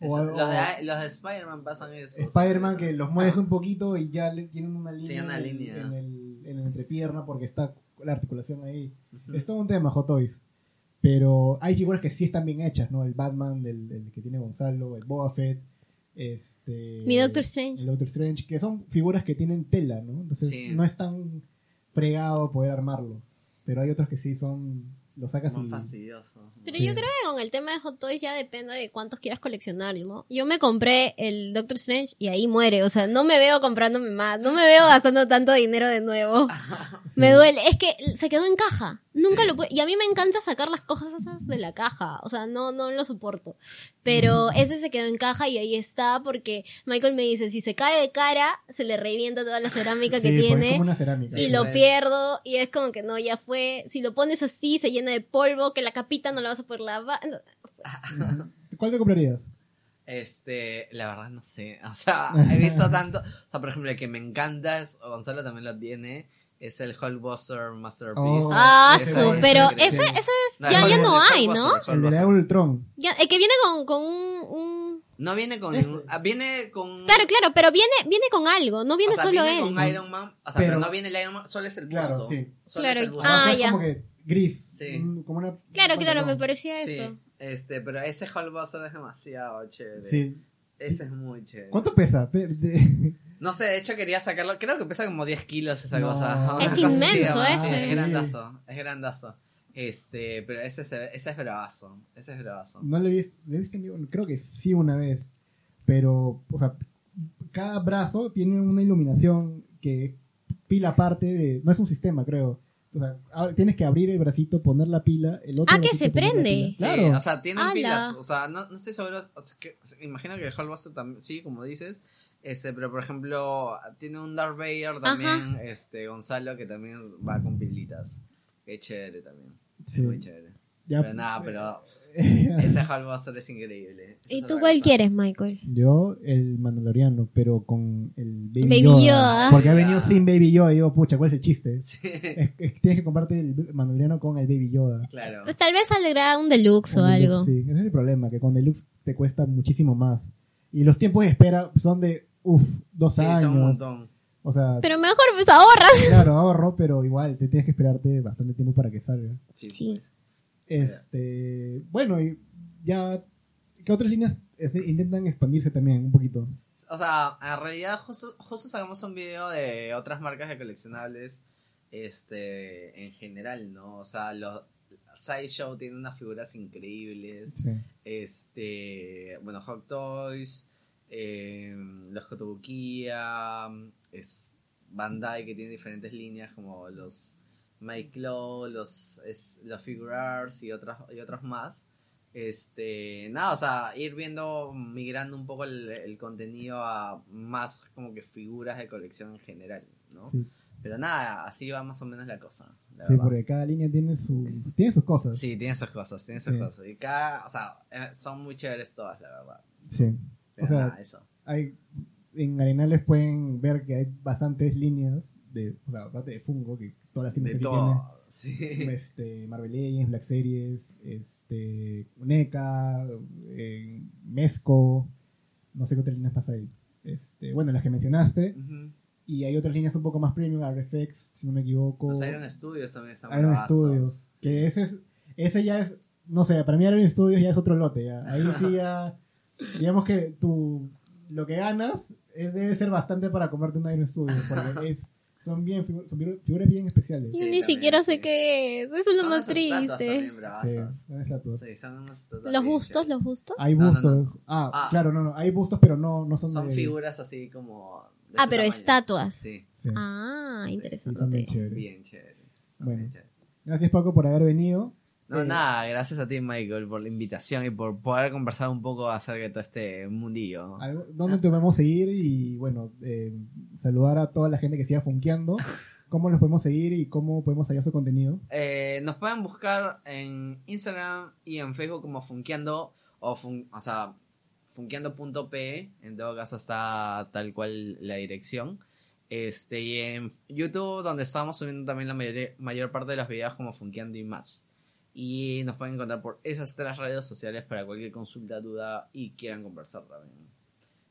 Los, de, los de Spider-Man pasan eso. Spider-Man que los mueves un poquito y ya le tienen una línea, Sí, una en, el, línea. en el- en la entrepierna porque está la articulación ahí. Es todo un tema, Hot Toys. Pero hay figuras que sí están bien hechas, ¿no? El Batman del, del que tiene Gonzalo, el Boba Fett, este... Mi Doctor Strange. El Doctor Strange, que son figuras que tienen tela, ¿no? Entonces Sí. no es tan fregado poder armarlos. Pero hay otros que sí son... Los sacas Más y... fastidioso. Pero Sí. yo creo que con el tema de Hot Toys ya depende de cuántos quieras coleccionar, ¿no? Yo me compré el Doctor Strange y ahí muere, o sea, no me veo comprándome más, no me veo gastando tanto dinero de nuevo. *laughs* Me duele, es que se quedó en caja. Nunca Sí. lo pude, y a mí me encanta sacar las cosas esas de la caja, o sea, no no lo soporto. Pero ese se quedó en caja y ahí está porque Michael me dice, si se cae de cara, se le revienta toda la cerámica Sí, que es tiene como una cerámica. y lo pierdo y es como que no, ya fue. Si lo pones así, se llena de polvo, que la capita no la vas a poder lavar. No, ¿Cuál te comprarías? Este, la verdad no sé. O sea, he visto *laughs* tanto. O sea, por ejemplo, el que me encanta es, Gonzalo también lo tiene, es el Hulkbuster Masterpiece. Oh, Ah, ese su, es pero ese, ese es, No, ya, ya Hulk- no hay, ¿no? el de Hulkbuster. Ultron. Ya, el que viene con, con un, un- No viene con Este. ningún- ah, viene con Claro, claro, pero viene, viene con algo, no viene o sea, solo viene él. con Iron Man, o sea, Pero- pero, no viene el Iron Man, solo es el Claro, busto. sí. Solo Claro, es el O busto. sea, Ah, es ya. como que gris. Sí. como una, Claro, claro, me parecía Sí, eso. este, pero ese Hulkbuster es demasiado chévere. Sí. Ese es muy chévere. ¿Cuánto pesa? No sé, de hecho quería sacarlo. Creo que pesa como 10 kilos esa No. cosa. Es cosa así, inmenso además. ese. Sí, es grandazo, es grandazo. Este, pero ese, se- ese es bravazo. Ese es bravazo. No le he visto en vivo, creo que sí una vez. Pero, o sea, cada brazo tiene una iluminación que pila aparte de... No es un sistema, creo. O sea, tienes que abrir el bracito, poner la pila, el otro Ah, que se prende. Sí, Claro. o sea, tienen pilas. O sea, no, no estoy seguro. o sea, que- imagino que el Hulkbuster también, sí, como dices. Este, pero por ejemplo, tiene un Darth Vader también, este, Gonzalo, que también va con pilitas. Qué chévere también. Sí. Muy chévere. Ya- pero nada, pero ese Hulkbuster es increíble. Esa ¿Y tú cuál cosa. quieres, Michael? Yo, el Mandaloriano, pero con el Baby, Baby Yoda. Yoda. Porque ha venido sin Baby Yoda. Y digo, pucha, ¿cuál es el chiste? Sí, Es, es tienes que comprarte el Mandaloriano con el Baby Yoda. claro. Pues tal vez saldrá un deluxe o Con algo. Deluxe, Sí, ese es el problema, que con Deluxe te cuesta muchísimo más. Y los tiempos de espera son de, uff, dos Sí, años. son un montón. O sea, Pero mejor pues ahorras. claro, ahorro, pero igual te tienes que esperarte bastante tiempo para que salga. Sí, Sí. pues. Este, bueno, y ya, ¿qué otras líneas este, intentan expandirse también un poquito? O sea, en realidad justo, justo sacamos un video de otras marcas de coleccionables este en general, ¿no? O sea, los Sideshow tiene unas figuras increíbles. Sí. Este, bueno, Hot Toys, eh, los Kotobukiya, es Bandai que tiene diferentes líneas como los Mike Claw, los, es, los Figure Arts y otras, y otros más. Este, nada, o sea, ir viendo, migrando un poco el, el contenido a más como que figuras de colección en general, ¿no? Sí, Pero nada, así va más o menos la cosa. la sí, verdad. porque cada línea tiene, su, tiene sus cosas. Sí, tiene sus cosas, tiene sus Sí. cosas. Y cada, o sea, eh, son muy chéveres todas, la verdad. Sí. Pero O sea, nada, eso. hay, en Arenales pueden ver que hay bastantes líneas de, o sea, aparte de Funko, que todas las líneas De que todo. Sí. este, Marvel Legends, Black Series, este, NECA, eh, Mesco, no sé qué otras líneas pasa ahí. Este, bueno, las que mencionaste, y hay otras líneas un poco más premium, RFX, si no me equivoco. Los Iron Studios también están Iron bravazos. Studios, que ese es, ese ya es, no sé, para mí Iron Studios ya es otro lote, ya. Ahí sí ya, *laughs* digamos que tu, lo que ganas es- debe ser bastante para comprarte un Iron Studios, porque *laughs* es- son bien, son figu- figuras bien especiales. Yo Sí, ni también, siquiera sé qué es. Eso es lo Son más triste. son Los bustos, los bustos. Hay No, no, bustos. no. Ah, Ah. claro, no, no, hay bustos, pero no, no son, Son de- figuras así como. Ah, pero tamaño. estatuas. Sí, Sí. Ah, Sí, son bien interesante. bien chéveres. Son Bueno. bien chéveres. Gracias Paco por haber venido. No, nada, gracias a ti, Michael, por la invitación y por poder conversar un poco acerca de todo este mundillo. ¿Dónde te podemos seguir? Y bueno, eh, saludar a toda la gente que siga funkeando. *laughs* ¿Cómo los podemos seguir y cómo podemos hallar su contenido? Eh, nos pueden buscar en Instagram y en Facebook como Funkeando o, fun- o sea, funkeando.pe. En todo caso está tal cual la dirección. Este, y en YouTube, donde estamos subiendo también la mayor, mayor parte de los videos como Funkeando y más. Y nos pueden encontrar por esas tres redes sociales para cualquier consulta, duda y quieran conversar también.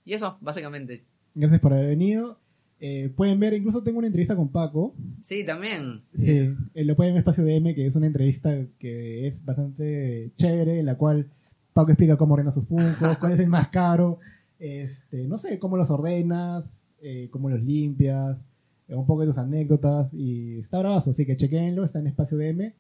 Y eso, básicamente. Gracias por haber venido. Eh, pueden ver, incluso tengo una entrevista con Paco. Sí, también. Sí, eh, lo pueden ver en Espacio DM, que es una entrevista que es bastante chévere, en la cual Paco explica cómo ordena sus Funkos, cuál es el más caro, este, no sé, cómo los ordenas, eh, cómo los limpias, eh, un poco de tus anécdotas, y está bravazo, así que chequenlo, está en Espacio DM.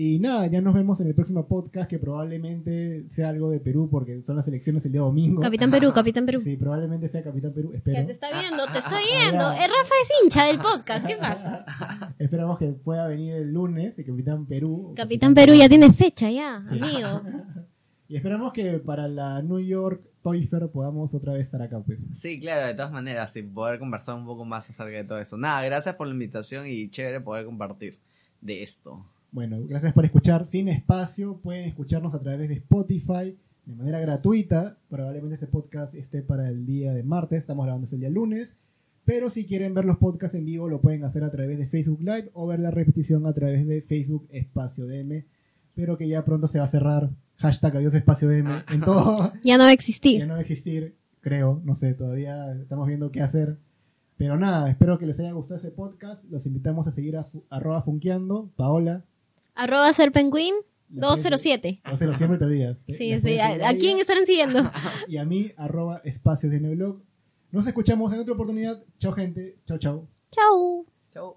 Y nada, ya nos vemos en el próximo podcast, que probablemente sea algo de Perú, porque son las elecciones el día domingo. Capitán Perú, Capitán Perú. Sí, probablemente sea Capitán Perú, Ya espero. te está viendo, te está Ah, viendo. ya. Eh, Rafa es hincha del podcast. ¿Qué pasa? *laughs* Esperamos que pueda venir el lunes, el Capitán Perú. Capitán Perú ya tiene fecha, ya, amigo. *laughs* Y esperamos que para la New York Toy Fair podamos otra vez estar acá, pues. Sí, claro, de todas maneras, y poder conversar un poco más acerca de todo eso. Nada, gracias por la invitación y chévere poder compartir de esto. Bueno, gracias por escuchar Sin Espacio. Pueden escucharnos a través de Spotify de manera gratuita. Probablemente este podcast esté para el día de martes. Estamos grabando el día lunes. Pero si quieren ver los podcasts en vivo, lo pueden hacer a través de Facebook Live o ver la repetición a través de Facebook Espacio DM. Pero que ya pronto se va a cerrar. Hashtag adiós espacio DM en todo. *laughs* Ya no va a ya existir. no va a existir, creo, no sé, todavía estamos viendo qué hacer. Pero nada, espero que les haya gustado ese podcast. Los invitamos a seguir a arroba funkeando, Paola. Arroba serpenguin La 207. O sea, lo siempre te olvidas. Sí, sí. ¿A, quién estarán siguiendo? Y a mí, arroba espacios de blog. Nos escuchamos en otra oportunidad. Chao, gente. Chao, chao. Chau. Chau.